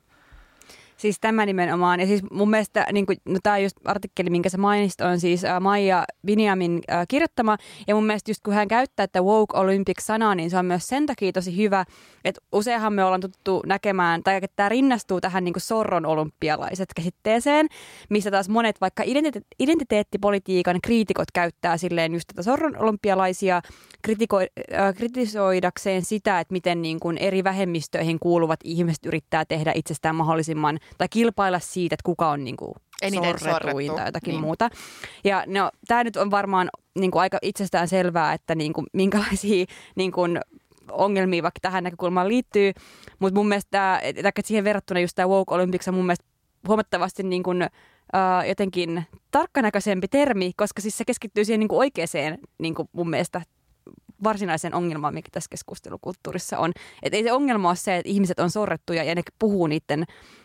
Siis tämä nimenomaan. Ja siis mun mielestä, niin kuin, no tämä just artikkeli, minkä sä mainitsit, on siis uh, Maija Vinjamin uh, kirjoittama. Ja mun mielestä just kun hän käyttää että woke Olympics-sanaa, niin se on myös sen takia tosi hyvä, että useinhan me ollaan tuttu näkemään, tai että tämä rinnastuu tähän niin kuin sorron olympialaiset käsitteeseen, missä taas monet vaikka identite- identiteettipolitiikan kriitikot käyttää silleen just tätä sorron olympialaisia kritiko- äh, kritisoidakseen sitä, että miten niin kuin eri vähemmistöihin kuuluvat ihmiset yrittää tehdä itsestään mahdollisimman tai kilpailla siitä, että kuka on niin kuin Eniten sorretuin tai jotakin Niin. muuta. Ja no, tämä nyt on varmaan niin kuin aika itsestään selvää, että niin kuin, minkälaisia niin kuin, ongelmia vaikka tähän näkökulmaan liittyy, mutta mun mielestä et- siihen verrattuna just tämä woke Olympics on mun mielestä huomattavasti niin kuin, uh, jotenkin tarkkanäköisempi termi, koska siis se keskittyy siihen niin kuin oikeaan niin kuin mun mielestä varsinaisen ongelmaan, mikä tässä keskustelukulttuurissa on. Et ei se ongelma ole se, että ihmiset on sorrettuja ja ne puhuu niiden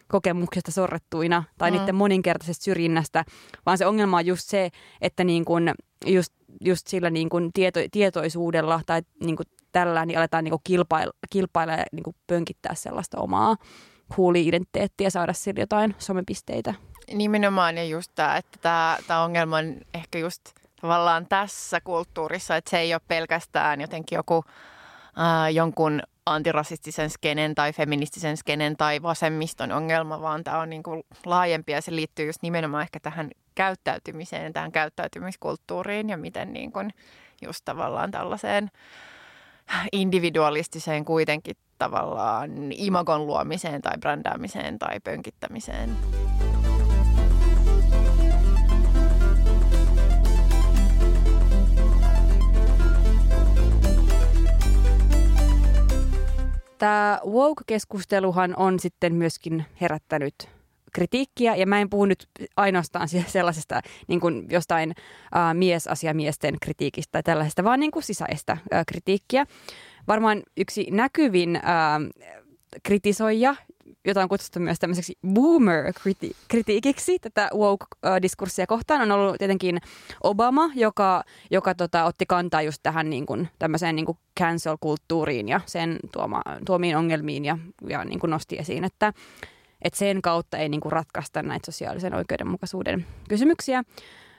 kokemuksesta sorrettuina tai Mm. niiden moninkertaisesta syrjinnästä, vaan se ongelma on just se, että niin kun just, just sillä niin kun tieto, tietoisuudella tai niin kun tällä niin aletaan niin kilpailla, kilpailla ja niin pönkittää sellaista omaa cool-identiteettiä ja saada sillä jotain somepisteitä. Nimenomaan ja just tämä, että tämä, tämä ongelma on ehkä just tavallaan tässä kulttuurissa, että se ei ole pelkästään jotenkin joku ää, jonkun antirasistisen skenen tai feministisen skenen tai vasemmiston ongelma, vaan tämä on niin kuin laajempi ja se liittyy just nimenomaan ehkä tähän käyttäytymiseen, tähän käyttäytymiskulttuuriin ja miten niin kuin just tavallaan tällaiseen individualistiseen kuitenkin tavallaan imagon luomiseen tai brändäämiseen tai pönkittämiseen. Tämä woke-keskusteluhan on sitten myöskin herättänyt kritiikkiä, ja mä en puhu nyt ainoastaan sellaisesta niin kuin jostain äh, miesasiamiesten kritiikistä tai tällaisesta, vaan niin kuin sisäistä äh, kritiikkiä. Varmaan yksi näkyvin äh, kritisoija, jota on kutsuttu myös tämmöiseksi boomer-kritiikiksi tätä woke-diskurssia kohtaan, on ollut tietenkin Obama, joka, joka tota, otti kantaa just tähän niin kuin, tämmöiseen niin kuin cancel-kulttuuriin ja sen tuoma, tuomiin ongelmiin ja, ja niin kuin nosti esiin, että, että sen kautta ei niin kuin ratkaista näitä sosiaalisen oikeudenmukaisuuden kysymyksiä.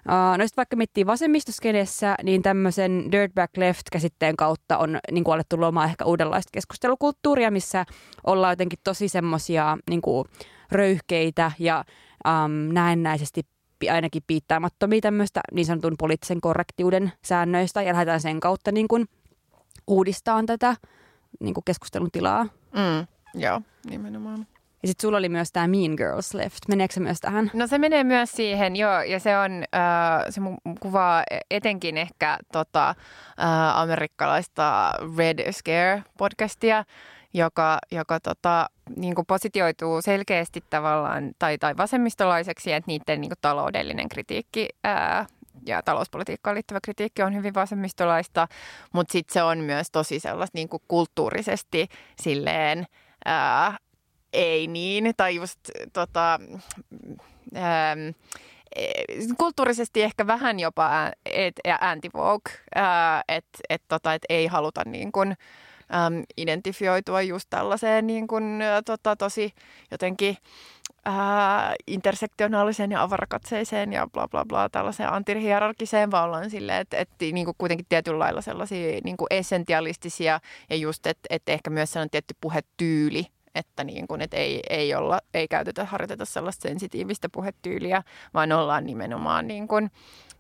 No sitten vaikka miettii vasemmistoskenessä, niin tämmöisen Dirtbag Left-käsitteen kautta on niin kuin alettu luomaan ehkä uudenlaista keskustelukulttuuria, missä ollaan jotenkin tosi semmoisia niin kuin röyhkeitä ja um, näennäisesti ainakin piittaamattomia tämmöistä niin sanotun poliittisen korrektiuden säännöistä ja lähdetään sen kautta niin kuin uudistaan tätä niin kuin keskustelun tilaa. Mm, joo, nimenomaan. Ja sitten sulla oli myös tämä Mean Girls Left. Meneekö se myös tähän? No se menee myös siihen, joo, ja se on, äh, se kuvaa etenkin ehkä tota, äh, amerikkalaista Red Scare-podcastia, joka, joka tota, niin kuin positioituu selkeästi tavallaan, tai, tai vasemmistolaiseksi, että niiden niin kuin taloudellinen kritiikki ää, ja talouspolitiikkaan liittyvä kritiikki on hyvin vasemmistolaista, mutta sitten se on myös tosi sellaista niin kulttuurisesti silleen ää, ei niin, tai just tota, ähm, eh, kulttuurisesti ehkä vähän jopa et, anti-woke, että et, tota, et ei haluta niin kuin, äm, identifioitua just tällaiseen niin kuin, ä, tota, tosi jotenkin ää, intersektionaaliseen ja avarakatseiseen ja bla bla bla tällaiseen antihierarkiseen, vaan ollaan silleen, että, että niin kuitenkin tietyllä lailla sellaisia niin essentialistisia ja just, että, että ehkä myös sellainen tietty puhetyyli, että, niin kuin, että ei, ei, olla, ei käytetä, harjoiteta sellaista sensitiivistä puhetyyliä, vaan ollaan nimenomaan niin kuin,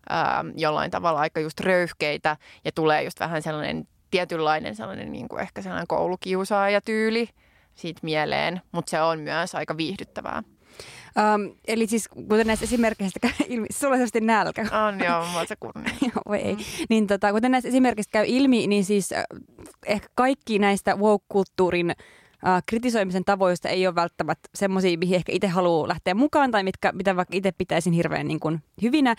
ää, jollain tavalla aika just röyhkeitä ja tulee just vähän sellainen tietynlainen sellainen niin kuin ehkä sellainen koulukiusaajatyyli siitä mieleen, mutta se on myös aika viihdyttävää. Um, eli siis kuten näistä esimerkkeistä käy ilmi, sulla on selvästi nälkä. On joo, mä se kunnia. Joo, ei. Niin tota, kuten näistä esimerkistä käy ilmi, niin siis äh, ehkä kaikki näistä woke-kulttuurin äh, kritisoimisen tavoista ei ole välttämättä semmoisia, mihin ehkä itse haluaa lähteä mukaan tai mitkä, mitä vaikka itse pitäisin hirveän niin kuin, hyvinä.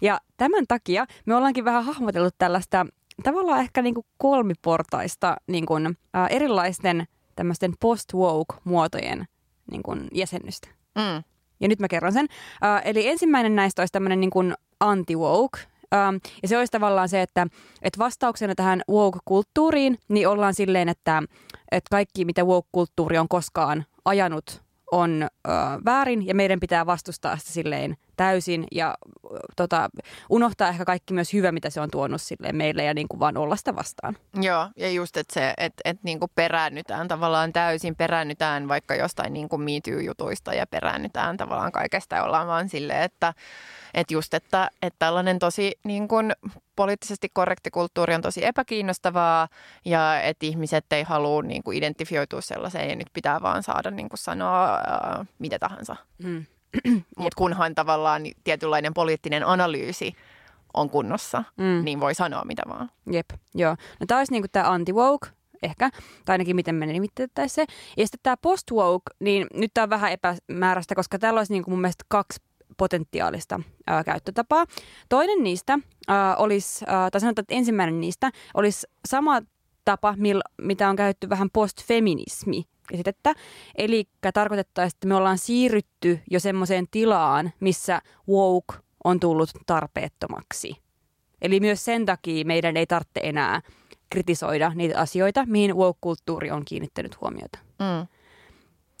Ja tämän takia me ollaankin vähän hahmotellut tällaista tavallaan ehkä niin kuin kolmiportaista niin kuin, äh, erilaisten tämmöisten post-woke-muotojen niin kuin, jäsennystä. Mm. Ja nyt mä kerron sen. Uh, eli ensimmäinen näistä olisi tämmöinen niin kuin anti-woke. Um, ja se olisi tavallaan se, että, että vastauksena tähän woke-kulttuuriin, niin ollaan silleen, että, että kaikki mitä woke-kulttuuri on koskaan ajanut, on ö, väärin ja meidän pitää vastustaa sitä silleen täysin ja tota, unohtaa ehkä kaikki myös hyvä, mitä se on tuonut silleen meille ja niin kuin vaan olla sitä vastaan. Joo, ja just, että se, että et niinku peräännytään tavallaan täysin, peräännytään vaikka jostain niinku MeToo-jutuista ja peräännytään tavallaan kaikesta ja ollaan vaan silleen, että et just, että, että tällainen tosi niin kuin poliittisesti korrekti kulttuuri on tosi epäkiinnostavaa ja että ihmiset ei halua niin kuin identifioitua sellaiseen ja nyt pitää vaan saada niin kuin sanoa ää, mitä tahansa. Mm. Mutta kunhan tavallaan tietynlainen poliittinen analyysi on kunnossa, Mm. niin voi sanoa mitä vaan. Jep, joo. No tämä olisi niinku tämä anti-woke, ehkä, tai ainakin miten me nimitettäisiin se. Ja sitten tämä post-woke, niin nyt tämä on vähän epämääräistä, koska täällä olisi niinku mun mielestä kaksi potentiaalista ää, käyttötapaa. Toinen niistä ää, olisi, ää, tai sanotaan, että ensimmäinen niistä olisi sama tapa, mil, mitä on käytetty vähän postfeminismi käsitettä. Eli tarkoitettaisiin, että me ollaan siirrytty jo semmoiseen tilaan, missä woke on tullut tarpeettomaksi. Eli myös sen takia meidän ei tarvitse enää kritisoida niitä asioita, mihin woke-kulttuuri on kiinnittänyt huomiota. Mm.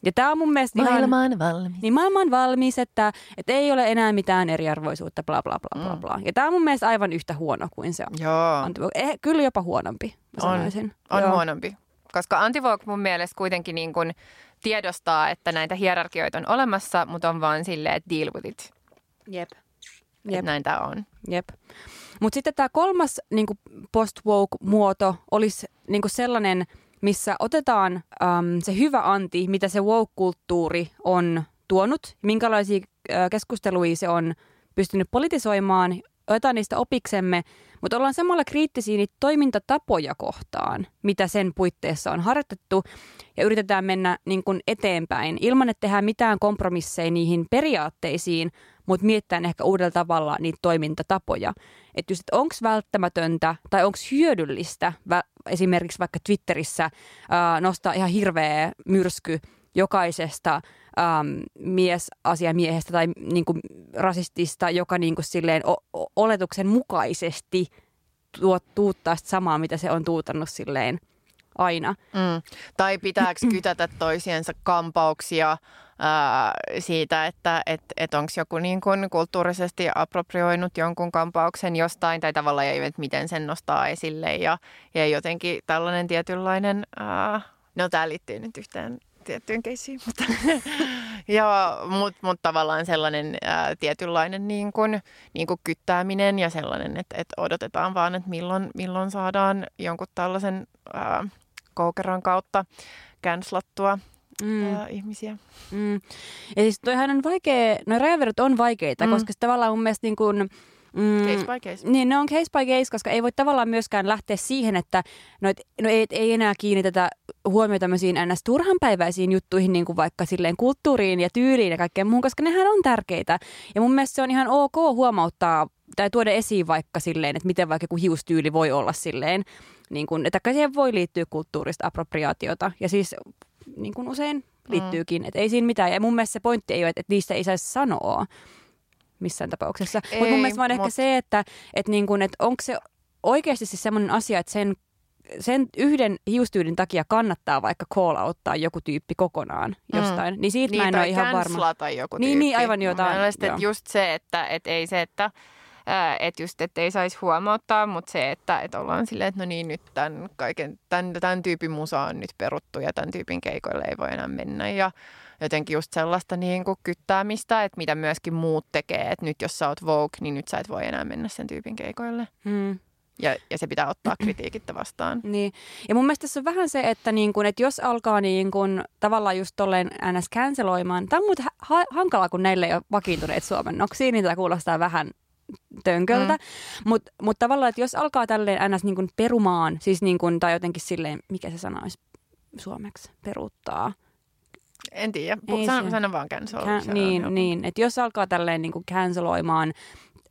Ja tämä on mun mielestä ihan... Maailma on valmis. Niin maailma on valmis, että, että ei ole enää mitään eriarvoisuutta, bla bla bla bla Mm. bla. Ja tämä on mun mielestä aivan yhtä huono kuin se on. Joo, eh, kyllä jopa huonompi, mä On. sanoisin. on Joo. huonompi. Koska antivogue mun mielestä kuitenkin niin kuin tiedostaa, että näitä hierarkioita on olemassa, mutta on vaan silleen, että deal with it. Jep. Jep. Jep. Näin tämä on. Jep. Mutta sitten tämä kolmas niinku post-woke-muoto olisi niinku sellainen, missä otetaan äm, se hyvä anti, mitä se woke-kulttuuri on tuonut, minkälaisia äh, keskusteluja se on pystynyt politisoimaan, otetaan niistä opiksemme, mutta ollaan samalla kriittisiä niitä toimintatapoja kohtaan, mitä sen puitteissa on harjoitettu, ja yritetään mennä niin kuin eteenpäin ilman, että tehdään mitään kompromisseja niihin periaatteisiin, mutta mietitään ehkä uudella tavalla niitä toimintatapoja. Että just, että onko välttämätöntä tai onko hyödyllistä esimerkiksi vaikka Twitterissä ää, nostaa ihan hirveä myrsky jokaisesta äm, miesasiamiehestä tai niin kuin, rasistista, joka niin kuin, silleen, o- oletuksen mukaisesti tuot, tuuttaa sitä samaa, mitä se on tuutannut silleen aina. Mm. Tai pitääkö kytätä toisiensa kampauksia ää, siitä, että et, et onko joku niin kun kulttuurisesti approprioinut jonkun kampauksen jostain, tai tavallaan ei, että miten sen nostaa esille. Ja, ja jotenkin tällainen tietynlainen, ää, no tämä liittyy nyt yhteen tiettyyn keissiin, mutta, ja, mutta mut tavallaan sellainen ää, tietynlainen niin kun, niin kun kyttääminen ja sellainen, että, että odotetaan vaan, että milloin, milloin saadaan jonkun tällaisen ää, koukeran kautta canclattua Mm. ää, ihmisiä. Mm. Ja siis toihan on vaikea, no rajaverot on vaikeita, Mm. koska tavallaan mun mielestä niin kuin, mm, Case by case. Niin, ne on case by case, koska ei voi tavallaan myöskään lähteä siihen, että no, et, no ei, ei enää kiinnitetä huomiota tämmöisiin ns. turhanpäiväisiin juttuihin, niin kuin vaikka silleen kulttuuriin ja tyyliin ja kaikkeen muuhun, koska nehän on tärkeitä. Ja mun mielestä se on ihan ok huomauttaa tai tuoda esiin vaikka silleen, että miten vaikka joku hiustyyli voi olla silleen, niin kuin, että siihen voi liittyä kulttuurista appropriaatiota. Ja siis niin kuin usein liittyykin, että ei siinä mitään. Ja mun mielestä se pointti ei ole, että niistä ei saisi sanoa missään tapauksessa. Mutta mun mielestä vaan ehkä mut- se, että, että, niin kuin, että onko se oikeasti siis semmoinen asia, että sen, sen yhden hiustyylin takia kannattaa vaikka call outtaa joku tyyppi kokonaan jostain. Mm. Niin siitä Niin, mä en ole tai ihan varma. cancelata joku Niin, tyyppi. niin, aivan joo, Mun tää on- mielestä, että just se, että et ei se, että ää, et just, että ei saisi huomauttaa, mutta se, että et ollaan silleen, että no niin, nyt tämän, kaiken, tämän, tämän tyypin musa on nyt peruttu ja tämän tyypin keikoille ei voi enää mennä. Ja jotenkin just sellaista niin kuin kyttäämistä, että mitä myöskin muut tekee, että nyt jos sä oot Vogue, niin nyt sä et voi enää mennä sen tyypin keikoille. Mm. Ja, ja se pitää ottaa kritiikittä vastaan. Niin. Ja mun mielestä tässä on vähän se, että, niin kun, että jos alkaa niin kun, tavallaan just tolleen ns. canceloimaan, tämä on muuten ha- hankalaa, kun näille ei ole vakiintuneet suomennoksia, niin tämä kuulostaa vähän tönköltä. Mm. Mm. Mutta mut tavallaan, että jos alkaa tälleen ns. Niin kun perumaan, siis niin kun, tai jotenkin silleen, mikä se sana olisi suomeksi, peruuttaa. En tiedä, Ei sano, se- sano vaan cancel. Kä- niin, joku. niin, että jos alkaa tälleen niin kuin canceloimaan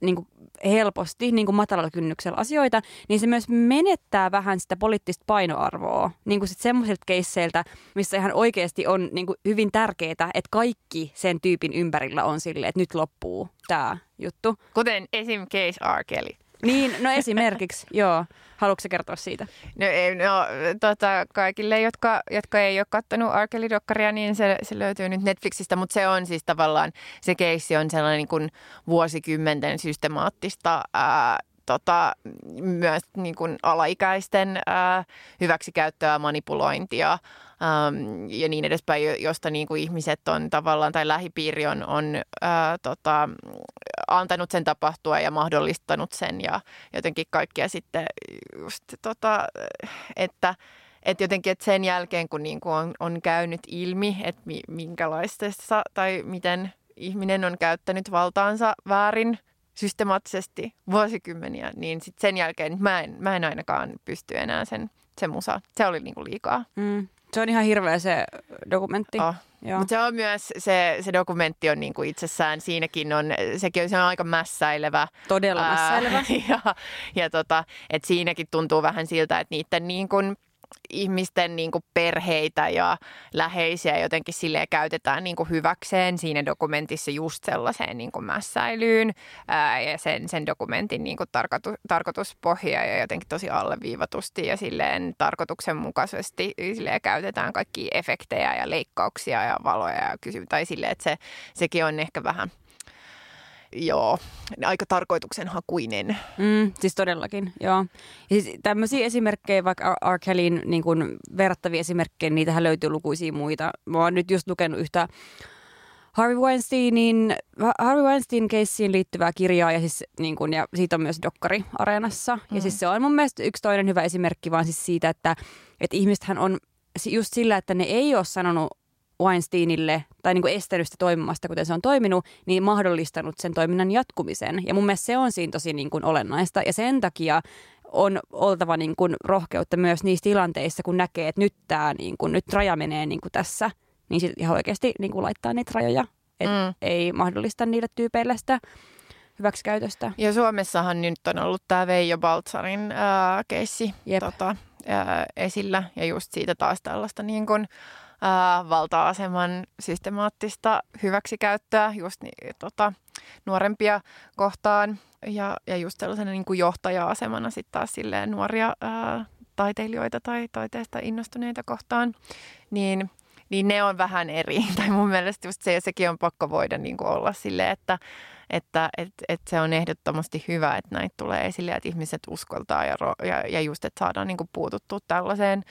niin kuin helposti niin kuin matalalla kynnyksellä asioita, niin se myös menettää vähän sitä poliittista painoarvoa. Niin kuin sit semmoisilta keisseiltä, missä ihan oikeasti on niin kuin hyvin tärkeää, että kaikki sen tyypin ympärillä on silleen, että nyt loppuu tämä juttu. Kuten esim. Case R. Kelly. Niin, no esimerkiksi, joo. Haluatko kertoa siitä? No, ei, no tota, kaikille, jotka, jotka ei ole katsonut Arkeli-dokkaria, niin se, se löytyy nyt Netflixistä, mutta se on siis tavallaan, se keissi on sellainen niin kuin vuosikymmenten systemaattista ää, tota, myös niin kuin alaikäisten ää, hyväksikäyttöä, manipulointia äm, ja niin edespäin, josta niin kuin ihmiset on tavallaan tai lähipiiri on, on ää, tota, antanut sen tapahtua ja mahdollistanut sen ja jotenkin kaikkia sitten just tota, että että jotenkin, että sen jälkeen, kun niin kuin on, on käynyt ilmi, että mi, minkälaisessa tai miten ihminen on käyttänyt valtaansa väärin systemaattisesti vuosikymmeniä, niin sit sen jälkeen mä en, mä en ainakaan pysty enää sen, sen musa. Se oli niinku liikaa. Mm. Se on ihan hirveä se dokumentti. Oh. Mutta se on myös, se, se dokumentti on niinku itsessään, siinäkin on, sekin on, se on aika mässäilevä. Todella mässäilevä. Ää, ja, ja tota, et siinäkin tuntuu vähän siltä, että niiden niin kuin, ihmisten niin kuin perheitä ja läheisiä jotenkin sille käytetään niin kuin hyväkseen siinä dokumentissa just sellaiseen niin kuin mässäilyyn ää, ja sen, sen dokumentin niin kuin tarkoitus, tarkoituspohja ja jotenkin tosi alleviivatusti ja silleen tarkoituksenmukaisesti silleen käytetään kaikki efektejä ja leikkauksia ja valoja ja kysy- tai silleen, että se, sekin on ehkä vähän – joo, aika tarkoituksenhakuinen. Mm, siis todellakin, joo. Ja siis tämmöisiä esimerkkejä, vaikka R. Kellyn niin kuin verrattavia esimerkkejä, niitähän löytyy lukuisia muita. Mä oon nyt just lukenut yhtä Harvey Weinsteinin, Harvey Weinstein keissiin liittyvää kirjaa ja, siis, niin kun, ja siitä on myös dokkari Areenassa. Mm. Ja siis se on mun mielestä yksi toinen hyvä esimerkki vaan siis siitä, että, että ihmisethän on just sillä, että ne ei ole sanonut Weinsteinille tai niin kuin estänyt sitä toimimasta, kuten se on toiminut, niin mahdollistanut sen toiminnan jatkumisen. Ja mun mielestä se on siinä tosi niin kuin olennaista. Ja sen takia on oltava niin kuin rohkeutta myös niissä tilanteissa, kun näkee, että nyt, tämä, niin kuin, nyt raja menee niin kuin tässä, niin sitten ihan oikeasti niin kuin laittaa niitä rajoja. Että mm. ei mahdollista niille tyypeille sitä hyväksikäytöstä. Ja Suomessahan nyt on ollut tämä Veijo Baltsarin äh, keissi tota, äh, esillä ja just siitä taas tällaista niin kuin, ää, valta-aseman systemaattista hyväksikäyttöä just niin, tota, nuorempia kohtaan ja, ja just sellaisena niin kuin johtaja-asemana sitten taas silleen nuoria ää, taiteilijoita tai taiteesta innostuneita kohtaan, niin, niin ne on vähän eri. Tai mun mielestä just se sekin on pakko voida niin kuin olla silleen, että että et, et se on ehdottomasti hyvä, että näitä tulee esille, että ihmiset uskaltaa ja, ja, ja just, että saadaan niin kuin puututtua tällaiseen.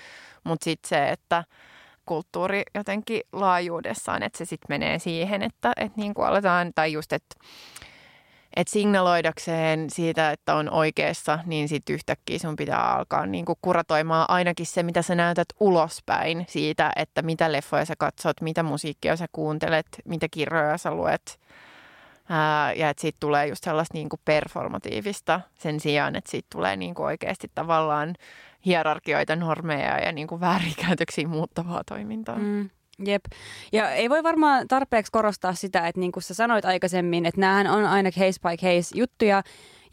Mutta sitten se, että kulttuuri jotenkin laajuudessaan, että se sitten menee siihen, että, että niin kuin aletaan, tai just, että että signaloidakseen siitä, että on oikeassa, niin sitten yhtäkkiä sun pitää alkaa niin kuin kuratoimaan ainakin se, mitä sä näytät ulospäin siitä, että mitä leffoja sä katsot, mitä musiikkia sä kuuntelet, mitä kirjoja sä luet. Ää, ja että siitä tulee just sellaista kuin performatiivista sen sijaan, että siitä tulee niin kuin oikeasti tavallaan hierarkioita, normeja ja niin kuin väärinkäytöksiä muuttavaa toimintaa. Mm. Jep. Ja ei voi varmaan tarpeeksi korostaa sitä, että niin kuin sä sanoit aikaisemmin, että näähän on aina case by case juttuja.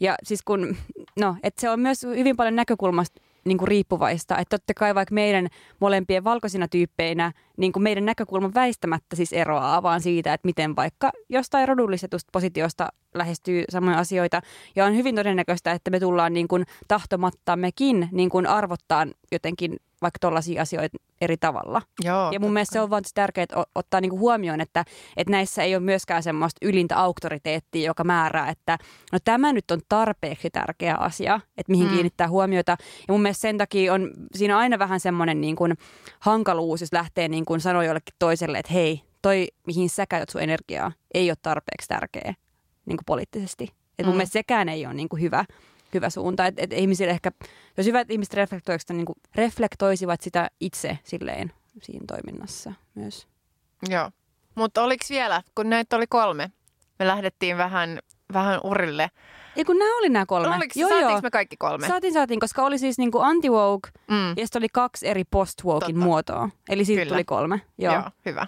Ja siis kun, no, että se on myös hyvin paljon näkökulmasta niin kuin riippuvaista. Että totta kai vaikka meidän molempien valkoisina tyyppeinä, niin kuin meidän näkökulma väistämättä siis eroaa vaan siitä, että miten vaikka jostain rodullistetusta positiosta lähestyy samoja asioita. Ja on hyvin todennäköistä, että me tullaan niin kuin tahtomattammekin niin kuin arvottaa jotenkin vaikka tuollaisia asioita eri tavalla. Joo, ja mun mielestä se on vaan tärkeää ottaa niinku huomioon, että, että näissä ei ole myöskään semmoista ylintä auktoriteettia, joka määrää, että no tämä nyt on tarpeeksi tärkeä asia, että mihin mm. kiinnittää huomiota. Ja mun mielestä sen takia on siinä on aina vähän semmoinen niin kuin hankaluus, jos lähtee niin kuin sanoa jollekin toiselle, että hei, toi mihin sä käytät sun energiaa, ei ole tarpeeksi tärkeä niin kuin poliittisesti. Et mun mm. mielestä sekään ei ole niin kuin hyvä hyvä suunta. Että et ihmisille ehkä, jos hyvät ihmiset reflektoisivat, niin reflektoisivat sitä itse silleen siinä toiminnassa myös. Joo. Mutta oliko vielä, kun näitä oli kolme, me lähdettiin vähän, vähän urille. Ja kun nämä oli nämä kolme. Oliko, joo, joo. me kaikki kolme? Saatiin, saatiin, koska oli siis niinku anti-woke mm. ja sitten oli kaksi eri post-wokein muotoa. Eli siitä Kyllä. tuli kolme. Joo. joo, hyvä.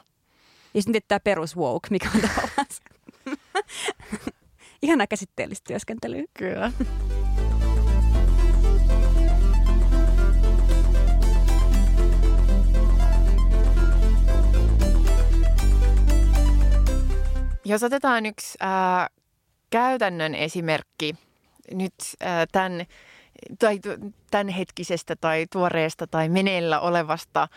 Ja sitten tämä perus-woke, mikä on tavallaan Ihana käsitteellistä työskentelyä. Kyllä. Jos otetaan yksi äh, käytännön esimerkki nyt ää, tämän, tai tämänhetkisestä tai tuoreesta tai meneillä olevasta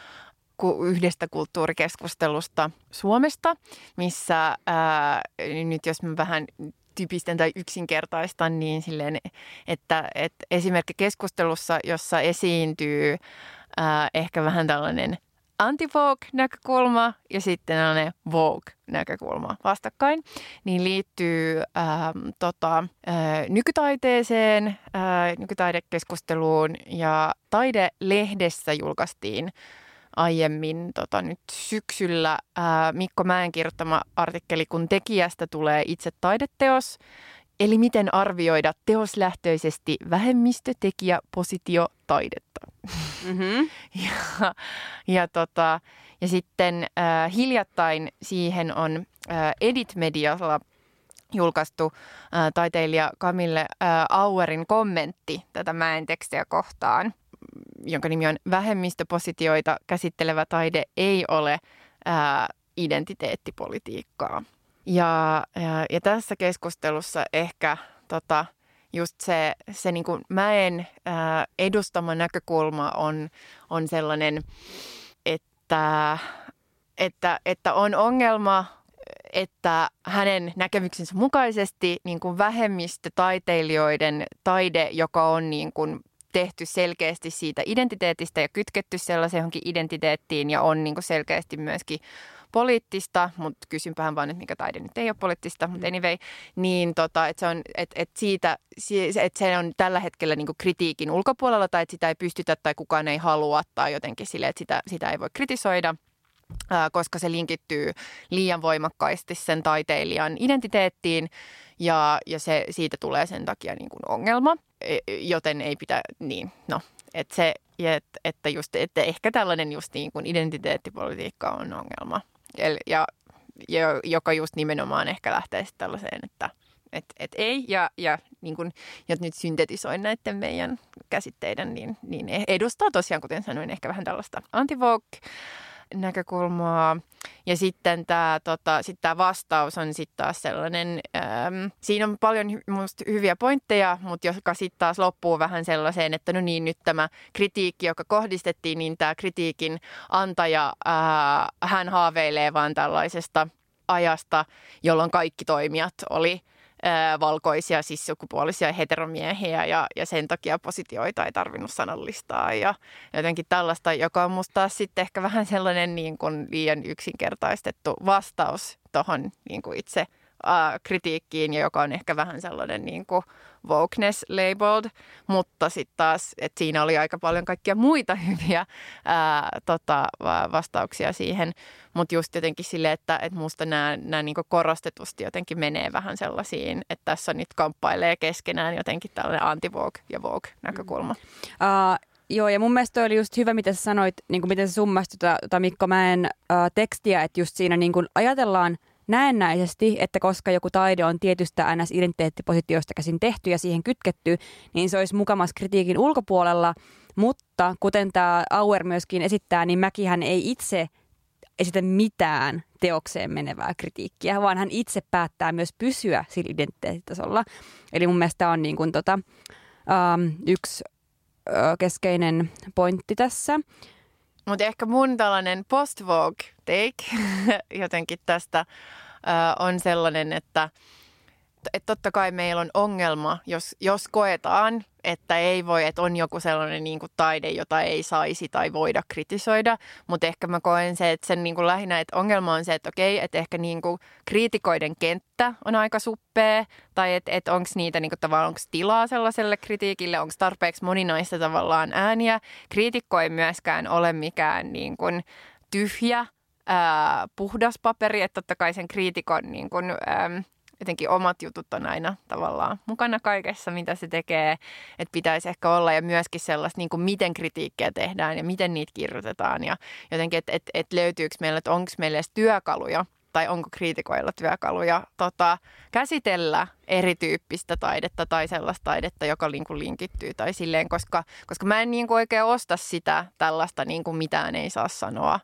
yhdestä kulttuurikeskustelusta Suomesta, missä ää, nyt jos mä vähän typistän tai yksinkertaistan niin silleen, että, että esimerkki keskustelussa, jossa esiintyy ää, ehkä vähän tällainen anti-Vogue-näkökulma ja sitten tällainen Vogue-näkökulma vastakkain, niin liittyy ää, tota, ää, nykytaiteeseen, ää, nykytaidekeskusteluun ja Taide-lehdessä julkaistiin aiemmin tota, nyt syksyllä ää, Mikko Mäen kirjoittama artikkeli, kun tekijästä tulee itse taideteos, eli miten arvioida teoslähtöisesti vähemmistötekijä positio taidetta. Mm-hmm. ja, ja, tota, ja sitten äh, hiljattain siihen on äh, Edit Medialla julkaistu äh, taiteilija Kamille äh, Auerin kommentti tätä Mäen tekstiä kohtaan jonka nimi on Vähemmistöpositioita käsittelevä taide ei ole ää, identiteettipolitiikkaa. Ja, ja, ja tässä keskustelussa ehkä tota, just se, se niin kuin mäen ää, edustama näkökulma on, on sellainen, että, että, että on ongelma että hänen näkemyksensä mukaisesti niin kuin vähemmistötaiteilijoiden taide, joka on niin kuin tehty selkeästi siitä identiteetistä ja kytketty sellaiseen johonkin identiteettiin ja on niin kuin selkeästi myöskin poliittista, mutta kysynpähän vaan, että mikä taide nyt ei ole poliittista, mutta mm. anyway, niin tota, että se on, että, että siitä, että se on tällä hetkellä niin kritiikin ulkopuolella tai että sitä ei pystytä tai kukaan ei halua tai jotenkin sille, että sitä, sitä ei voi kritisoida – koska se linkittyy liian voimakkaasti sen taiteilijan identiteettiin ja, ja se, siitä tulee sen takia niin kuin ongelma, joten ei pitä, niin, no, että se, että, että, just, että ehkä tällainen just niin kuin identiteettipolitiikka on ongelma, ja, ja, joka just nimenomaan ehkä lähtee tällaiseen, että et, et ei, ja, ja niin kun, jos nyt syntetisoin näiden meidän käsitteiden, niin, niin edustaa tosiaan, kuten sanoin, ehkä vähän tällaista anti näkökulmaa. Ja sitten tämä tota, sit vastaus on sitten taas sellainen, äm, siinä on paljon musta hyviä pointteja, mutta joka sitten taas loppuu vähän sellaiseen, että no niin, nyt tämä kritiikki, joka kohdistettiin, niin tämä kritiikin antaja, ää, hän haaveilee vaan tällaisesta ajasta, jolloin kaikki toimijat oli – valkoisia, siis sukupuolisia heteromiehiä ja, ja sen takia positioita ei tarvinnut sanallistaa. Ja jotenkin tällaista, joka on musta sitten ehkä vähän sellainen niin kuin liian yksinkertaistettu vastaus tuohon niin kuin itse äh, kritiikkiin ja joka on ehkä vähän sellainen niin kuin wokeness labeled, mutta sitten taas, että siinä oli aika paljon kaikkia muita hyviä ää, tota, vastauksia siihen, mutta just jotenkin silleen, että, että musta nämä niin korostetusti jotenkin menee vähän sellaisiin, että tässä nyt kamppailee keskenään jotenkin tällainen anti-vogue ja vogue-näkökulma. Uh, Joo, ja mun mielestä oli just hyvä, mitä sä sanoit, niin kuin miten sä summasit tota, tota Mikko Mäen äh, tekstiä, että just siinä niin kuin ajatellaan – näennäisesti, että koska joku taide on tietystä NS-identiteettipositiosta käsin tehty ja siihen kytketty, niin se olisi mukamas kritiikin ulkopuolella, mutta kuten tämä Auer myöskin esittää, niin Mäkihän ei itse esitä mitään teokseen menevää kritiikkiä, vaan hän itse päättää myös pysyä sillä identiteettitasolla. Eli mun mielestä on niin kuin tota, um, yksi keskeinen pointti tässä. Mutta ehkä mun tällainen post take jotenkin tästä on sellainen, että et totta kai meillä on ongelma, jos, jos koetaan, että ei voi, että on joku sellainen niin kuin taide, jota ei saisi tai voida kritisoida, mutta ehkä mä koen se, että sen niin kuin lähinnä, että ongelma on se, että okei, että ehkä niin kuin kriitikoiden kenttä on aika suppea, tai että, että onko niitä niin kuin tavallaan, onko tilaa sellaiselle kritiikille, onko tarpeeksi moninaista tavallaan ääniä. Kriitikko ei myöskään ole mikään niin kuin tyhjä, ää, puhdas paperi, että totta kai sen kriitikon niin kuin, ää, jotenkin omat jutut on aina tavallaan mukana kaikessa, mitä se tekee, että pitäisi ehkä olla. Ja myöskin sellaista, niin kuin miten kritiikkiä tehdään ja miten niitä kirjoitetaan. Ja jotenkin, että et, et löytyykö meillä, että onko meillä edes työkaluja tai onko kriitikoilla työkaluja tota, käsitellä erityyppistä taidetta tai sellaista taidetta, joka niin linkittyy tai silleen, koska, koska mä en niin kuin oikein osta sitä tällaista niin kuin mitään ei saa sanoa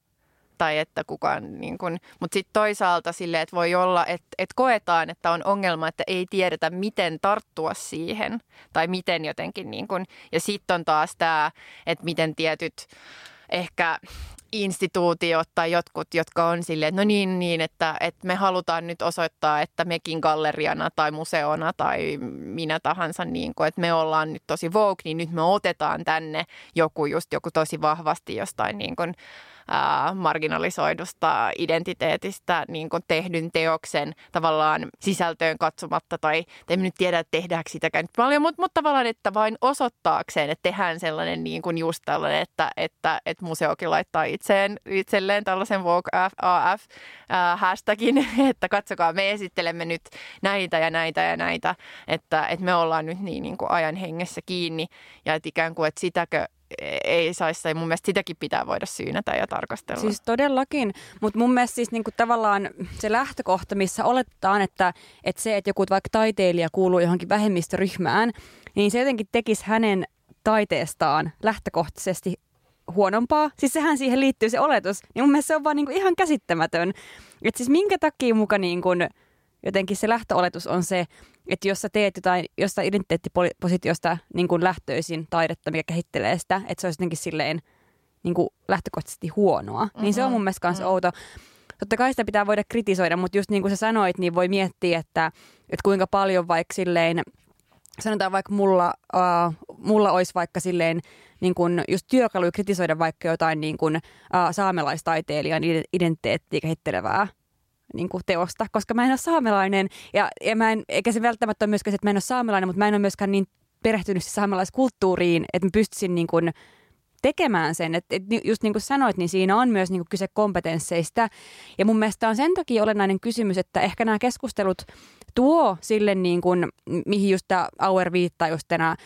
tai että kukaan, niin kuin, mutta sitten toisaalta sille, että voi olla, että, että koetaan, että on ongelma, että ei tiedetä, miten tarttua siihen tai miten jotenkin, niin kuin, ja sitten on taas tämä, että miten tietyt ehkä instituutiot tai jotkut, jotka on silleen, että no niin, niin että, että me halutaan nyt osoittaa, että mekin galleriana tai museona tai minä tahansa, niin kuin, että me ollaan nyt tosi vogue, niin nyt me otetaan tänne joku just joku tosi vahvasti jostain niin kuin, marginalisoidusta identiteetistä niin kuin tehdyn teoksen tavallaan sisältöön katsomatta tai emme nyt tiedä, että tehdäänkö sitäkään nyt paljon, mutta, mutta tavallaan, että vain osoittaakseen, että tehdään sellainen niin kuin just tällainen, että, että, että museokin laittaa itseen, itselleen tällaisen Vogue AF hashtagin, että katsokaa, me esittelemme nyt näitä ja näitä ja näitä, että, että me ollaan nyt niin, niin kuin ajan hengessä kiinni ja että ikään kuin, että sitäkö ei saisi, mun mielestä sitäkin pitää voida syynätä ja tarkastella. Siis todellakin, mutta mun mielestä siis niinku tavallaan se lähtökohta, missä oletetaan, että, että se, että joku vaikka taiteilija kuuluu johonkin vähemmistöryhmään, niin se jotenkin tekisi hänen taiteestaan lähtökohtaisesti huonompaa. Siis sehän siihen liittyy se oletus. Niin mun mielestä se on vaan niinku ihan käsittämätön. Että siis minkä takia muka niinku, jotenkin se lähtöoletus on se, että jos sä teet jotain jostain identiteettipositiosta niin kuin lähtöisin taidetta, mikä kehittelee sitä, että se olisi jotenkin silleen niin kuin lähtökohtaisesti huonoa, mm-hmm. niin se on mun mielestä myös mm-hmm. outo. Totta kai sitä pitää voida kritisoida, mutta just niin kuin sä sanoit, niin voi miettiä, että, että kuinka paljon vaikka silleen, sanotaan vaikka mulla, uh, mulla olisi vaikka silleen niin kuin just työkaluja kritisoida vaikka jotain niin kuin, uh, saamelaistaiteilijan identiteettiä kehittelevää niin kuin teosta, koska mä en ole saamelainen ja, ja mä en, eikä se välttämättä ole myöskään se, että mä en ole saamelainen, mutta mä en ole myöskään niin perehtynyt saamelaiskulttuuriin, että mä pystyisin niin kuin tekemään sen. Et, et just niin kuin sanoit, niin siinä on myös niin kuin kyse kompetensseista. Ja mun mielestä on sen takia olennainen kysymys, että ehkä nämä keskustelut tuo sille, niin kuin, mihin just tämä Auer viittaa just tänä äh,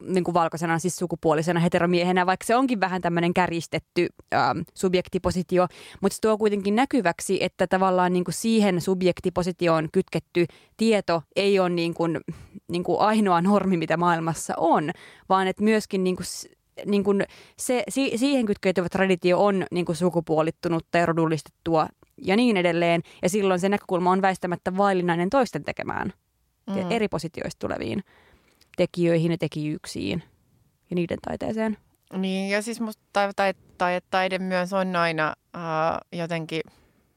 niin kuin valkoisena, siis sukupuolisena heteromiehenä, vaikka se onkin vähän tämmöinen käristetty äh, subjektipositio, mutta se tuo kuitenkin näkyväksi, että tavallaan niin kuin siihen subjektipositioon kytketty tieto ei ole niin kuin, niin kuin ainoa normi, mitä maailmassa on, vaan että myöskin niin kuin niin kuin se, si, siihen kytkeytyvä traditio on niin kuin sukupuolittunutta ja rodullistettua ja niin edelleen. Ja silloin se näkökulma on väistämättä vaillinainen toisten tekemään mm. eri positioista tuleviin tekijöihin ja tekijyyksiin ja niiden taiteeseen. Niin, ja siis musta tai, tai, tai, taide myös on aina äh, jotenkin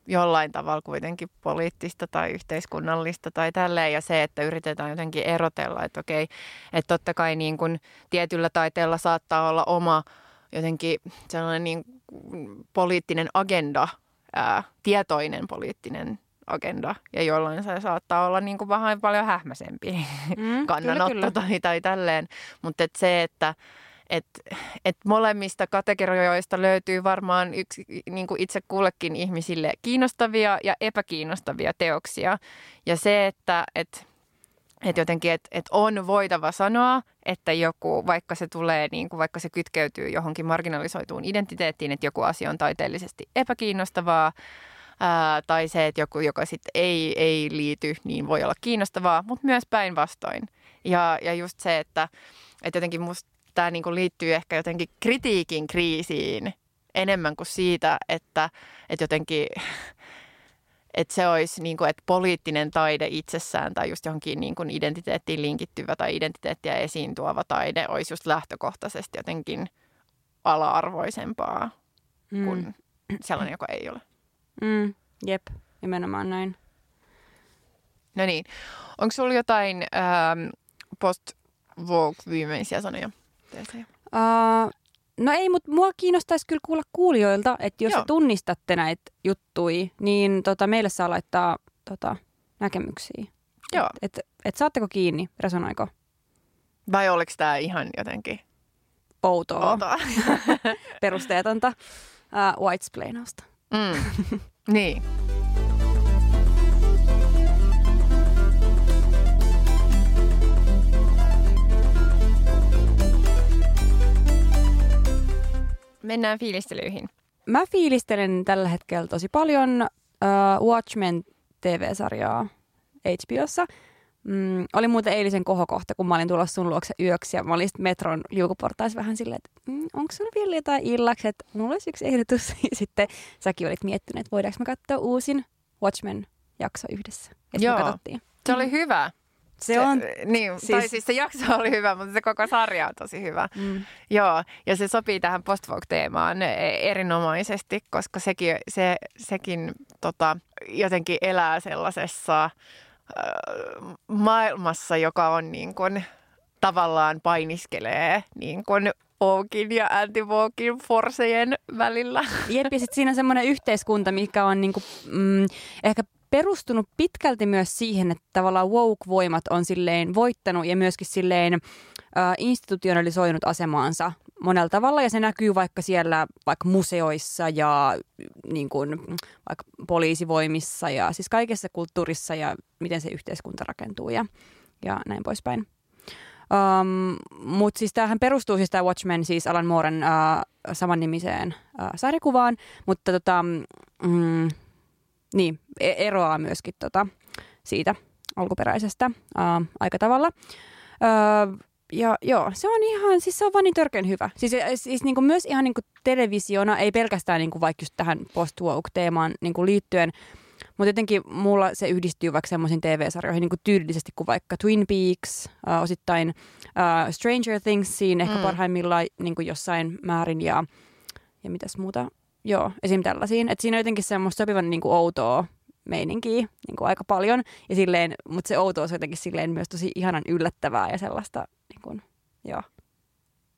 jollain tavalla kuitenkin poliittista tai yhteiskunnallista tai tälleen. Ja se, että yritetään jotenkin erotella, että okei, että totta kai niin kuin tietyllä taiteella saattaa olla oma jotenkin sellainen niin poliittinen agenda ää, tietoinen poliittinen agenda ja jollain se saattaa olla niin kuin vähän paljon hähmäsempi mm, kannanotto kyllä, kyllä. Tai, tai tälleen. Mutta et se, että et, et molemmista kategorioista löytyy varmaan yksi, niin kuin itse kullekin ihmisille kiinnostavia ja epäkiinnostavia teoksia. Ja se, että et, et jotenkin, että et on voitava sanoa, että joku, vaikka se tulee, niin kuin vaikka se kytkeytyy johonkin marginalisoituun identiteettiin, että joku asia on taiteellisesti epäkiinnostavaa, ää, tai se, että joku, joka sitten ei, ei liity, niin voi olla kiinnostavaa, mutta myös päinvastoin. Ja, ja just se, että, että jotenkin musta tämä niin liittyy ehkä jotenkin kritiikin kriisiin enemmän kuin siitä, että, että jotenkin että se olisi niin kuin, että poliittinen taide itsessään tai just johonkin niin kuin identiteettiin linkittyvä tai identiteettiä esiin tuova taide olisi just lähtökohtaisesti jotenkin ala-arvoisempaa mm. kuin sellainen, joka ei ole. Mm, jep, nimenomaan näin. No niin, onko sulla jotain ähm, post-Vogue-viimeisiä sanoja? Uh, No ei, mutta mua kiinnostaisi kyllä kuulla kuulijoilta, että jos Joo. tunnistatte näitä juttui, niin tota, meille saa laittaa tota, näkemyksiä. Joo. Et, et, et saatteko kiinni, resonoiko? Vai oliko tämä ihan jotenkin outoa, outoa. perusteetonta uh, whitesplainausta? Mm. niin. Mennään fiilistelyihin. Mä fiilistelen tällä hetkellä tosi paljon uh, Watchmen TV-sarjaa HBOssa. mm, oli muuten eilisen kohokohta, kun mä olin tulossa sun luokse yöksi ja mä olin metron liukuportaissa vähän silleen, että mm, onko sulla vielä jotain illaksi, että mulla olisi yksi ehdotus. Ja sitten säkin olit miettinyt, että voidaanko me katsoa uusin Watchmen-jakso yhdessä. Ja Joo. me katsottiin. Se oli hyvä. Se, on... Niin, siis... tai siis se jakso oli hyvä, mutta se koko sarja on tosi hyvä. Mm. Joo, ja se sopii tähän post teemaan erinomaisesti, koska sekin, se, sekin tota, jotenkin elää sellaisessa äh, maailmassa, joka on niin kuin, tavallaan painiskelee niin kuin Oakin ja anti forsejen välillä. Jep, ja sitten siinä on semmoinen yhteiskunta, mikä on niinku, mm, ehkä perustunut pitkälti myös siihen, että tavallaan woke-voimat on silleen voittanut ja myöskin silleen äh, institutionalisoinut asemaansa monella tavalla ja se näkyy vaikka siellä vaikka museoissa ja niin kuin, vaikka poliisivoimissa ja siis kaikessa kulttuurissa ja miten se yhteiskunta rakentuu ja, ja näin poispäin. Um, Mutta siis tämähän perustuu siis tämä Watchmen siis Alan Mooren uh, samannimiseen uh, sarjakuvaan, mutta tota, mm, niin, e- eroaa myöskin tota, siitä alkuperäisestä uh, aika tavalla. Ja joo, se on ihan, siis se on vaan niin törkeän hyvä. Siis, siis niin kuin myös ihan niin kuin televisiona, ei pelkästään niin kuin vaikka just tähän post teemaan niin kuin liittyen, mutta jotenkin mulla se yhdistyy vaikka semmoisiin TV-sarjoihin niin kuin tyylillisesti kuin vaikka Twin Peaks, uh, osittain uh, Stranger Thingsiin ehkä mm. parhaimmillaan niin kuin jossain määrin ja, ja mitäs muuta. Joo, esim. tällaisiin. Että siinä on jotenkin semmoista sopivan niin kuin outoa meininkiä niin kuin aika paljon. Ja silleen, mutta se outous on jotenkin silleen myös tosi ihanan yllättävää ja sellaista, niin kuin, joo.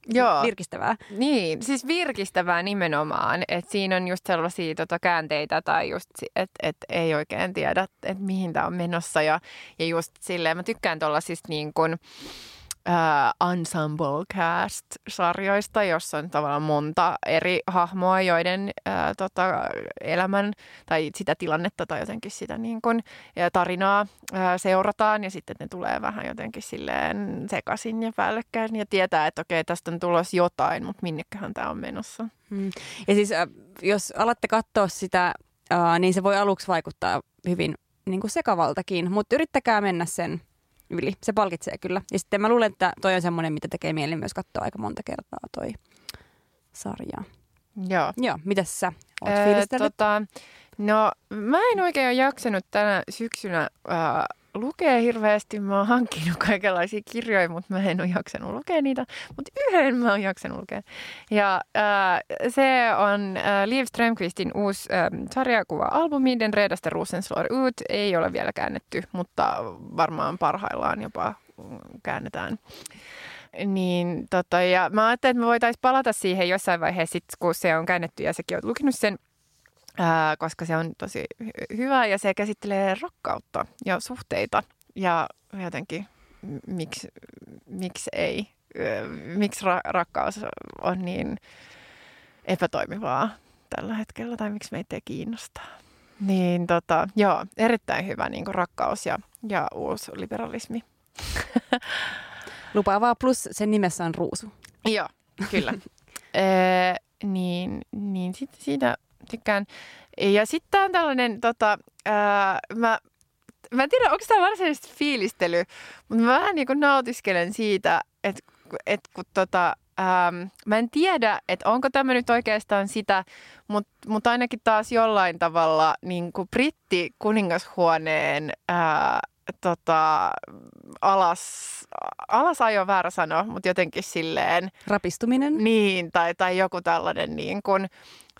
Joo. virkistävää. Niin, siis virkistävää nimenomaan. Että siinä on just sellaisia tota, käänteitä tai just, että et ei oikein tiedä, että mihin tämä on menossa. Ja, ja just silleen, mä tykkään tuollaisista niin kuin, uh, ensemble cast-sarjoista, jossa on tavallaan monta eri hahmoa, joiden uh, tota, elämän tai sitä tilannetta tai jotenkin sitä niin kuin, ja tarinaa uh, seurataan ja sitten ne tulee vähän jotenkin silleen sekaisin ja päällekkäin ja tietää, että okei, tästä on tulossa jotain, mutta minneköhän tämä on menossa. Hmm. Ja siis uh, jos alatte katsoa sitä, uh, niin se voi aluksi vaikuttaa hyvin niin kuin sekavaltakin, mutta yrittäkää mennä sen yli. Se palkitsee kyllä. Ja sitten mä luulen, että toi on semmoinen, mitä tekee mieli myös katsoa aika monta kertaa toi sarja. Joo. Joo, mitäs sä oot öö, tota, No mä en oikein ole jaksanut tänä syksynä äh, lukea hirveästi. Mä oon hankkinut kaikenlaisia kirjoja, mutta mä en ole jaksanut lukea niitä. Mutta yhden mä oon jaksanut lukea. Ja äh, se on äh, Liv Strömqvistin uusi äh, sarjakuva-albumi, Den redaste rosen slår ut. Ei ole vielä käännetty, mutta varmaan parhaillaan jopa käännetään. Niin, tota, ja mä ajattelin, että me voitaisiin palata siihen jossain vaiheessa, sit, kun se on käännetty ja sekin on lukenut sen ää, koska se on tosi hy- hyvä ja se käsittelee rakkautta ja suhteita ja jotenkin miksi, miksi ei, miksi ra- rakkaus on niin epätoimivaa tällä hetkellä tai miksi meitä ei kiinnostaa. Niin tota, joo, erittäin hyvä niin rakkaus ja, ja uusi liberalismi. Lupaavaa, plus sen nimessä on ruusu. Joo, kyllä. e, niin, niin sitten siitä tykkään. Ja sitten on tällainen, tota, ää, mä, mä en tiedä, onko tämä varsinaisesti fiilistely, mutta mä vähän niin nautiskelen siitä, että et, kun tota, Ähm, mä en tiedä, että onko tämä nyt oikeastaan sitä, mutta mut ainakin taas jollain tavalla niin kuin britti kuningashuoneen ää, tota, alas, alasajo väärä sano, mutta jotenkin silleen... Rapistuminen? Niin, tai, tai joku tällainen niin kuin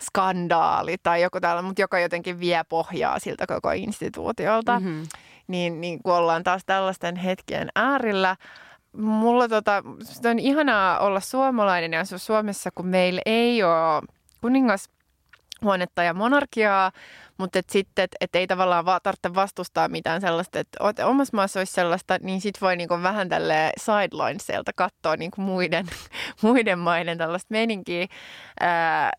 skandaali tai joku tällainen, mutta joka jotenkin vie pohjaa siltä koko instituutiolta. Mm-hmm. Niin, niin kun ollaan taas tällaisten hetkien äärillä, mulla tota, on ihanaa olla suomalainen ja asua Suomessa, kun meillä ei ole kuningas huonetta ja monarkiaa, mutta et sitten, että et ei tavallaan va- tarvitse vastustaa mitään sellaista, että omassa maassa olisi sellaista, niin sitten voi niinku vähän tälle sidelineselta katsoa niinku muiden, muiden maiden tällaista meninkiä. Ää,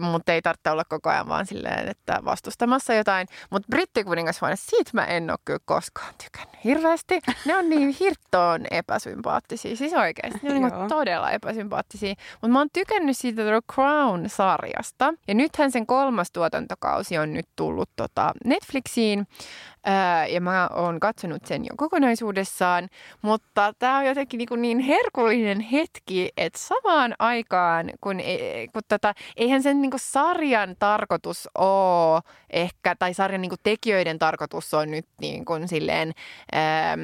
mutta ei tarvitse olla koko ajan vaan silleen, että vastustamassa jotain. Mutta brittikuningashuone, siitä mä en ole kyllä koskaan tykännyt hirveästi. Ne on niin hirttoon epäsympaattisia, siis oikeasti. Ne on niin todella epäsympaattisia. Mutta mä oon tykännyt siitä The Crown-sarjasta. Ja nythän sen kolmas tuotantokausi on nyt tullut tota Netflixiin. Ää, ja mä oon katsonut sen jo kokonaisuudessaan, mutta tämä on jotenkin niin, niin herkullinen hetki, että samaan aikaan, kun, e, kun tota, eihän sen niin sarjan tarkoitus ole ehkä, tai sarjan niin tekijöiden tarkoitus on nyt niin kuin silleen... Ää,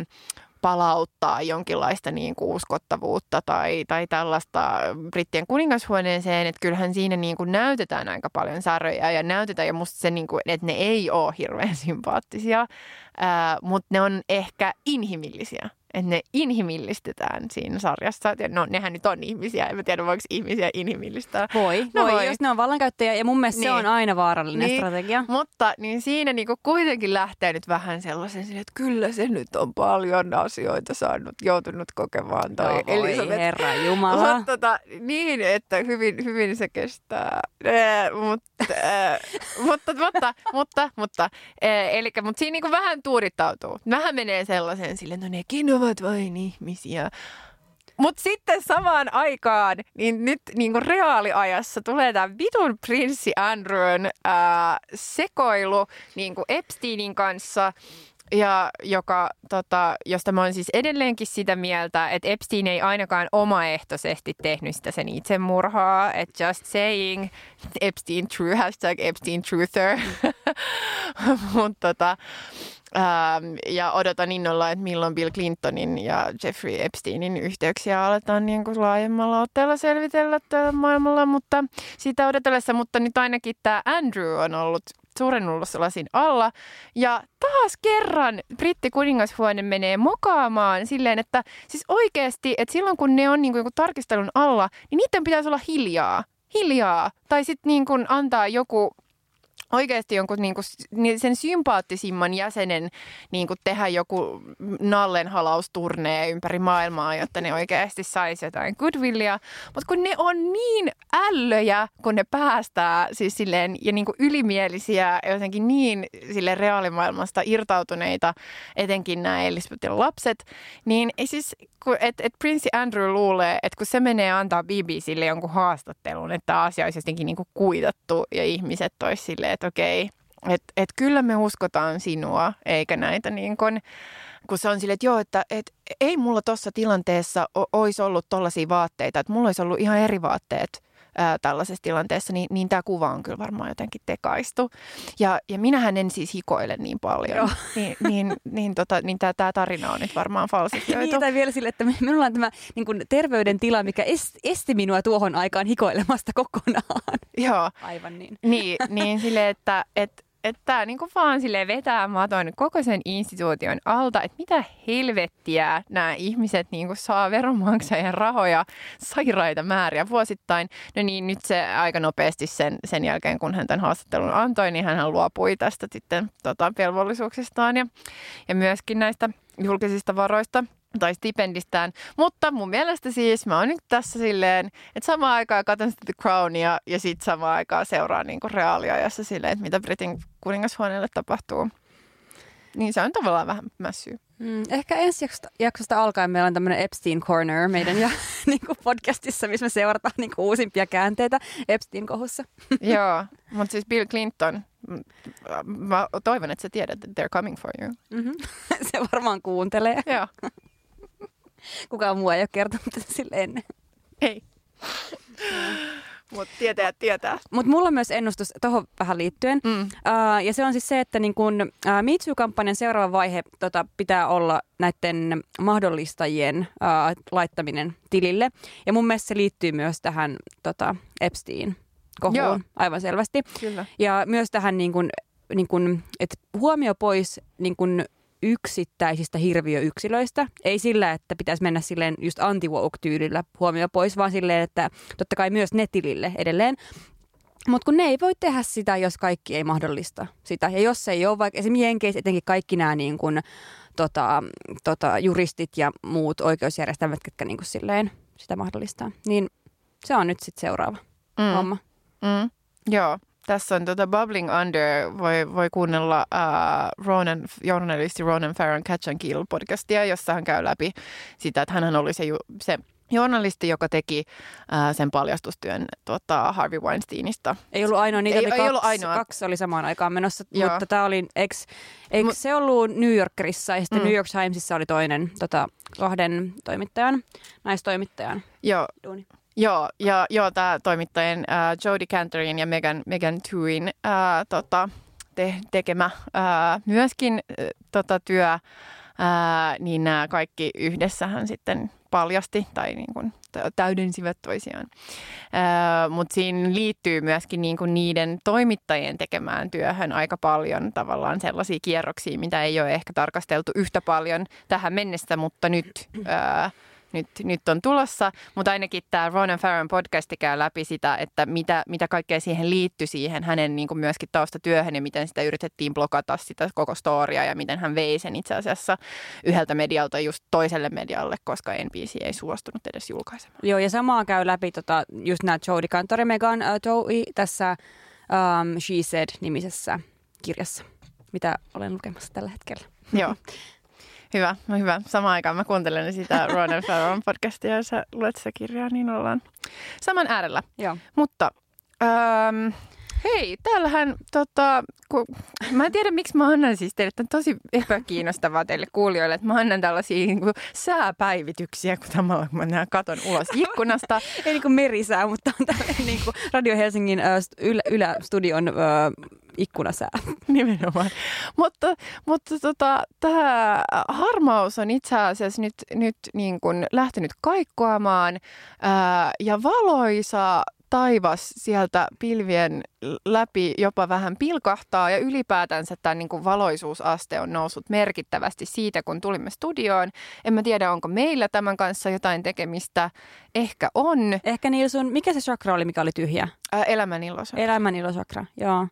palauttaa jonkinlaista niin kuin uskottavuutta tai, tai tällaista brittien kuningashuoneeseen, että kyllähän siinä niin kuin näytetään aika paljon säröjä ja näytetään ja musta se, niin kuin, että ne ei ole hirveän sympaattisia, ää, mutta ne on ehkä inhimillisiä että ne inhimillistetään siinä sarjassa. No nehän nyt on ihmisiä, en mä tiedä voiko ihmisiä inhimillistää. Voi, no voi, voi, jos ne on vallankäyttäjiä ja mun mielestä niin. se on aina vaarallinen niin. strategia. Mutta niin siinä niinku kuitenkin lähtee nyt vähän sellaisen, että kyllä se nyt on paljon asioita saanut, joutunut kokemaan toi no, Elisabeth. herra Jumala. Mutta tota, niin, että hyvin, hyvin se kestää. Eh, mutta, äh, mutta, mutta, mutta, mutta, äh, eli, mutta siinä niinku vähän tuurittautuu. Vähän menee sellaisen sille, no nekin ovat ovat vain ihmisiä. Mutta sitten samaan aikaan, niin nyt niin kuin reaaliajassa tulee tämä vitun prinssi Andrewn ää, sekoilu niin kuin Epsteinin kanssa. Ja joka, tota, josta mä oon siis edelleenkin sitä mieltä, että Epstein ei ainakaan omaehtoisesti tehnyt sitä sen itsemurhaa. Että just saying, Epstein true, hashtag Epstein truther. Mutta tota, Ähm, ja odotan innolla, että milloin Bill Clintonin ja Jeffrey Epsteinin yhteyksiä aletaan niin kuin laajemmalla otteella selvitellä tällä maailmalla, mutta siitä odotellessa, mutta nyt ainakin tämä Andrew on ollut suurennullossa lasin alla. Ja taas kerran britti kuningashuone menee mokaamaan silleen, että siis oikeasti, että silloin kun ne on niin kuin tarkistelun alla, niin niiden pitäisi olla hiljaa. Hiljaa. Tai sitten niin kuin antaa joku oikeasti jonkun niin kuin, sen sympaattisimman jäsenen niin kuin tehdä joku nallenhalausturnee ympäri maailmaa, jotta ne oikeasti saisi jotain goodwillia. Mutta kun ne on niin ällöjä, kun ne päästää siis silleen, ja niin kuin ylimielisiä jotenkin niin sille reaalimaailmasta irtautuneita, etenkin nämä Elisabetin lapset, niin siis että et Prince Andrew luulee, että kun se menee antaa BBClle jonkun haastattelun, että asia olisi jotenkin niin kuin kuitattu ja ihmiset olisi silleen, että okei, että et kyllä me uskotaan sinua, eikä näitä niin kuin, kun se on silleen, että joo, että et, ei mulla tuossa tilanteessa olisi ollut tollaisia vaatteita, että mulla olisi ollut ihan eri vaatteet ää, tällaisessa tilanteessa, niin, niin tämä kuva on kyllä varmaan jotenkin tekaistu. Ja, ja minähän en siis hikoile niin paljon, Joo. niin, niin, niin, tota, niin tämä, tämä tarina on nyt varmaan falsifioitu. niin, tai vielä sille, että minulla on tämä niin kuin terveydentila, mikä esti minua tuohon aikaan hikoilemasta kokonaan. Joo. Aivan niin. Niin, niin sille, että, että että tämä niinku vaan sille vetää maton koko sen instituution alta, että mitä helvettiä nämä ihmiset niinku saa veronmaksajan rahoja sairaita määriä vuosittain. No niin, nyt se aika nopeasti sen, sen jälkeen, kun hän tämän haastattelun antoi, niin hän luopui tästä sitten tota, velvollisuuksistaan ja, ja myöskin näistä julkisista varoista tai stipendistään. Mutta mun mielestä siis mä oon nyt tässä silleen, että samaan aikaan katson sitä The Crownia ja sitten samaan aikaan seuraan niin reaaliajassa silleen, että mitä Britin kuningashuoneelle tapahtuu. Niin se on tavallaan vähän mässyy. Mm, ehkä ensi jaksosta, jaksosta alkaen meillä on tämmöinen Epstein Corner meidän ja niin kuin podcastissa, missä me seurataan niin kuin uusimpia käänteitä Epstein-kohussa. Joo, mutta siis Bill Clinton, mä toivon, että sä tiedät, että they're coming for you. Mm-hmm. se varmaan kuuntelee. Joo. Kukaan muu ei ole kertonut tätä sille ennen. Ei. Mutta tietää, tietää. Mutta mulla on myös ennustus tuohon vähän liittyen. Mm. Uh, ja se on siis se, että niin kun, uh, Mitsu-kampanjan seuraava vaihe tota, pitää olla näiden mahdollistajien uh, laittaminen tilille. Ja mun mielestä se liittyy myös tähän tota, Epstein kohuun Joo. aivan selvästi. Kyllä. Ja myös tähän, niin kun, niin kun, että huomio pois niin kun yksittäisistä hirviöyksilöistä. Ei sillä, että pitäisi mennä silleen just anti tyylillä huomio pois, vaan silleen, että totta kai myös netilille edelleen. Mutta kun ne ei voi tehdä sitä, jos kaikki ei mahdollista sitä. Ja jos se ei ole, vaikka esimerkiksi Jenkeissä etenkin kaikki nämä niin kun, tota, tota, juristit ja muut oikeusjärjestelmät, jotka niin kuin silleen sitä mahdollistaa, niin se on nyt sitten seuraava mm. homma. Mm. Joo, Tässä on tota Bubbling Under, voi, voi kuunnella uh, Ronan, journalisti Ronan Farron Catch and Kill podcastia, jossa hän käy läpi sitä, että hän oli se, se journalisti, joka teki uh, sen paljastustyön tota, Harvey Weinsteinista. Ei ollut ainoa, niitä ei, oli ei kaksi, ollut ainoa. kaksi oli samaan aikaan menossa, Joo. mutta tämä oli, eikö, eikö Mut- se ollut New Yorkerissa ja sitten Mm. New York Timesissa oli toinen tota, kahden toimittajan, naistoimittajan Joo, duuni. Joo, ja joo, tämä toimittajien äh, Jodie Cantorin ja Megan, Megan Tuin äh, tota, te, tekemä äh, myöskin äh, tota, työ, äh, niin nämä kaikki yhdessähän sitten paljasti tai niin kuin tä- täydensivät toisiaan. Äh, Mutta siinä liittyy myöskin niin kuin niiden toimittajien tekemään työhön aika paljon tavallaan sellaisia kierroksia, mitä ei ole ehkä tarkasteltu yhtä paljon tähän mennessä, mutta nyt, äh, nyt, nyt on tulossa. Mutta ainakin tämä Ronan Farron podcasti käy läpi sitä, että mitä, mitä kaikkea siihen liittyi siihen hänen niin kuin myöskin taustatyöhön ja miten sitä yritettiin blokata sitä koko storia ja miten hän vei sen itse asiassa yhdeltä medialta just toiselle medialle, koska NBC ei suostunut edes julkaisemaan. Joo, ja samaa käy läpi tota, just nämä Jodie Cantor Megan uh, Joey tässä um, She Said-nimisessä kirjassa, mitä olen lukemassa tällä hetkellä. Joo. Hyvä, no hyvä. Samaan aikaan mä kuuntelen sitä Ronan Farron podcastia ja sä luet sitä kirjaa, niin ollaan saman äärellä. Joo. Mutta ähm, hei, täällähän tota, kun, mä en tiedä miksi mä annan siis teille, tämä on tosi epäkiinnostavaa teille kuulijoille, että mä annan tällaisia niin kuin, sääpäivityksiä, kun kun mä näen katon ulos ikkunasta. Ei niin kuin merisää, mutta on tällainen niin kuin Radio Helsingin uh, ylä, ylästudion uh, ikkunasää. Nimenomaan. Mutta, mutta tota, tämä harmaus on itse asiassa nyt, nyt niin kuin lähtenyt kaikkoamaan ää, ja valoisa taivas sieltä pilvien läpi jopa vähän pilkahtaa ja ylipäätänsä tämä niin kuin valoisuusaste on noussut merkittävästi siitä, kun tulimme studioon. En mä tiedä, onko meillä tämän kanssa jotain tekemistä. Ehkä on. Ehkä niillä sun, mikä se chakra oli, mikä oli tyhjä? Ää, elämän ilosa. Elämän ilochakra, joo.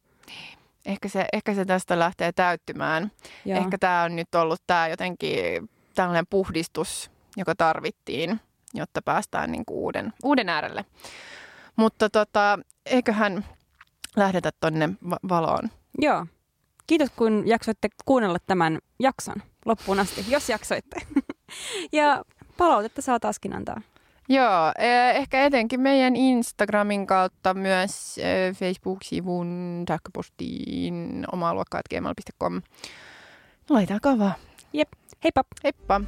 Ehkä se, ehkä se tästä lähtee täyttymään. joo. Ehkä tämä on nyt ollut tämä jotenkin tällainen puhdistus, joka tarvittiin, jotta päästään niin kuin uuden, uuden äärelle. Mutta tota, eiköhän lähdetä tonne va- valoon. Joo. Kiitos, kun jaksoitte kuunnella tämän jakson loppuun asti, jos jaksoitte. ja palautetta saa taaskin antaa. Joo, eh, ehkä etenkin meidän Instagramin kautta myös eh, Facebook-sivun sähköpostiin omaluokkaat.gmail.com. Laitakaa vaan. Jep, heippa! Heippa!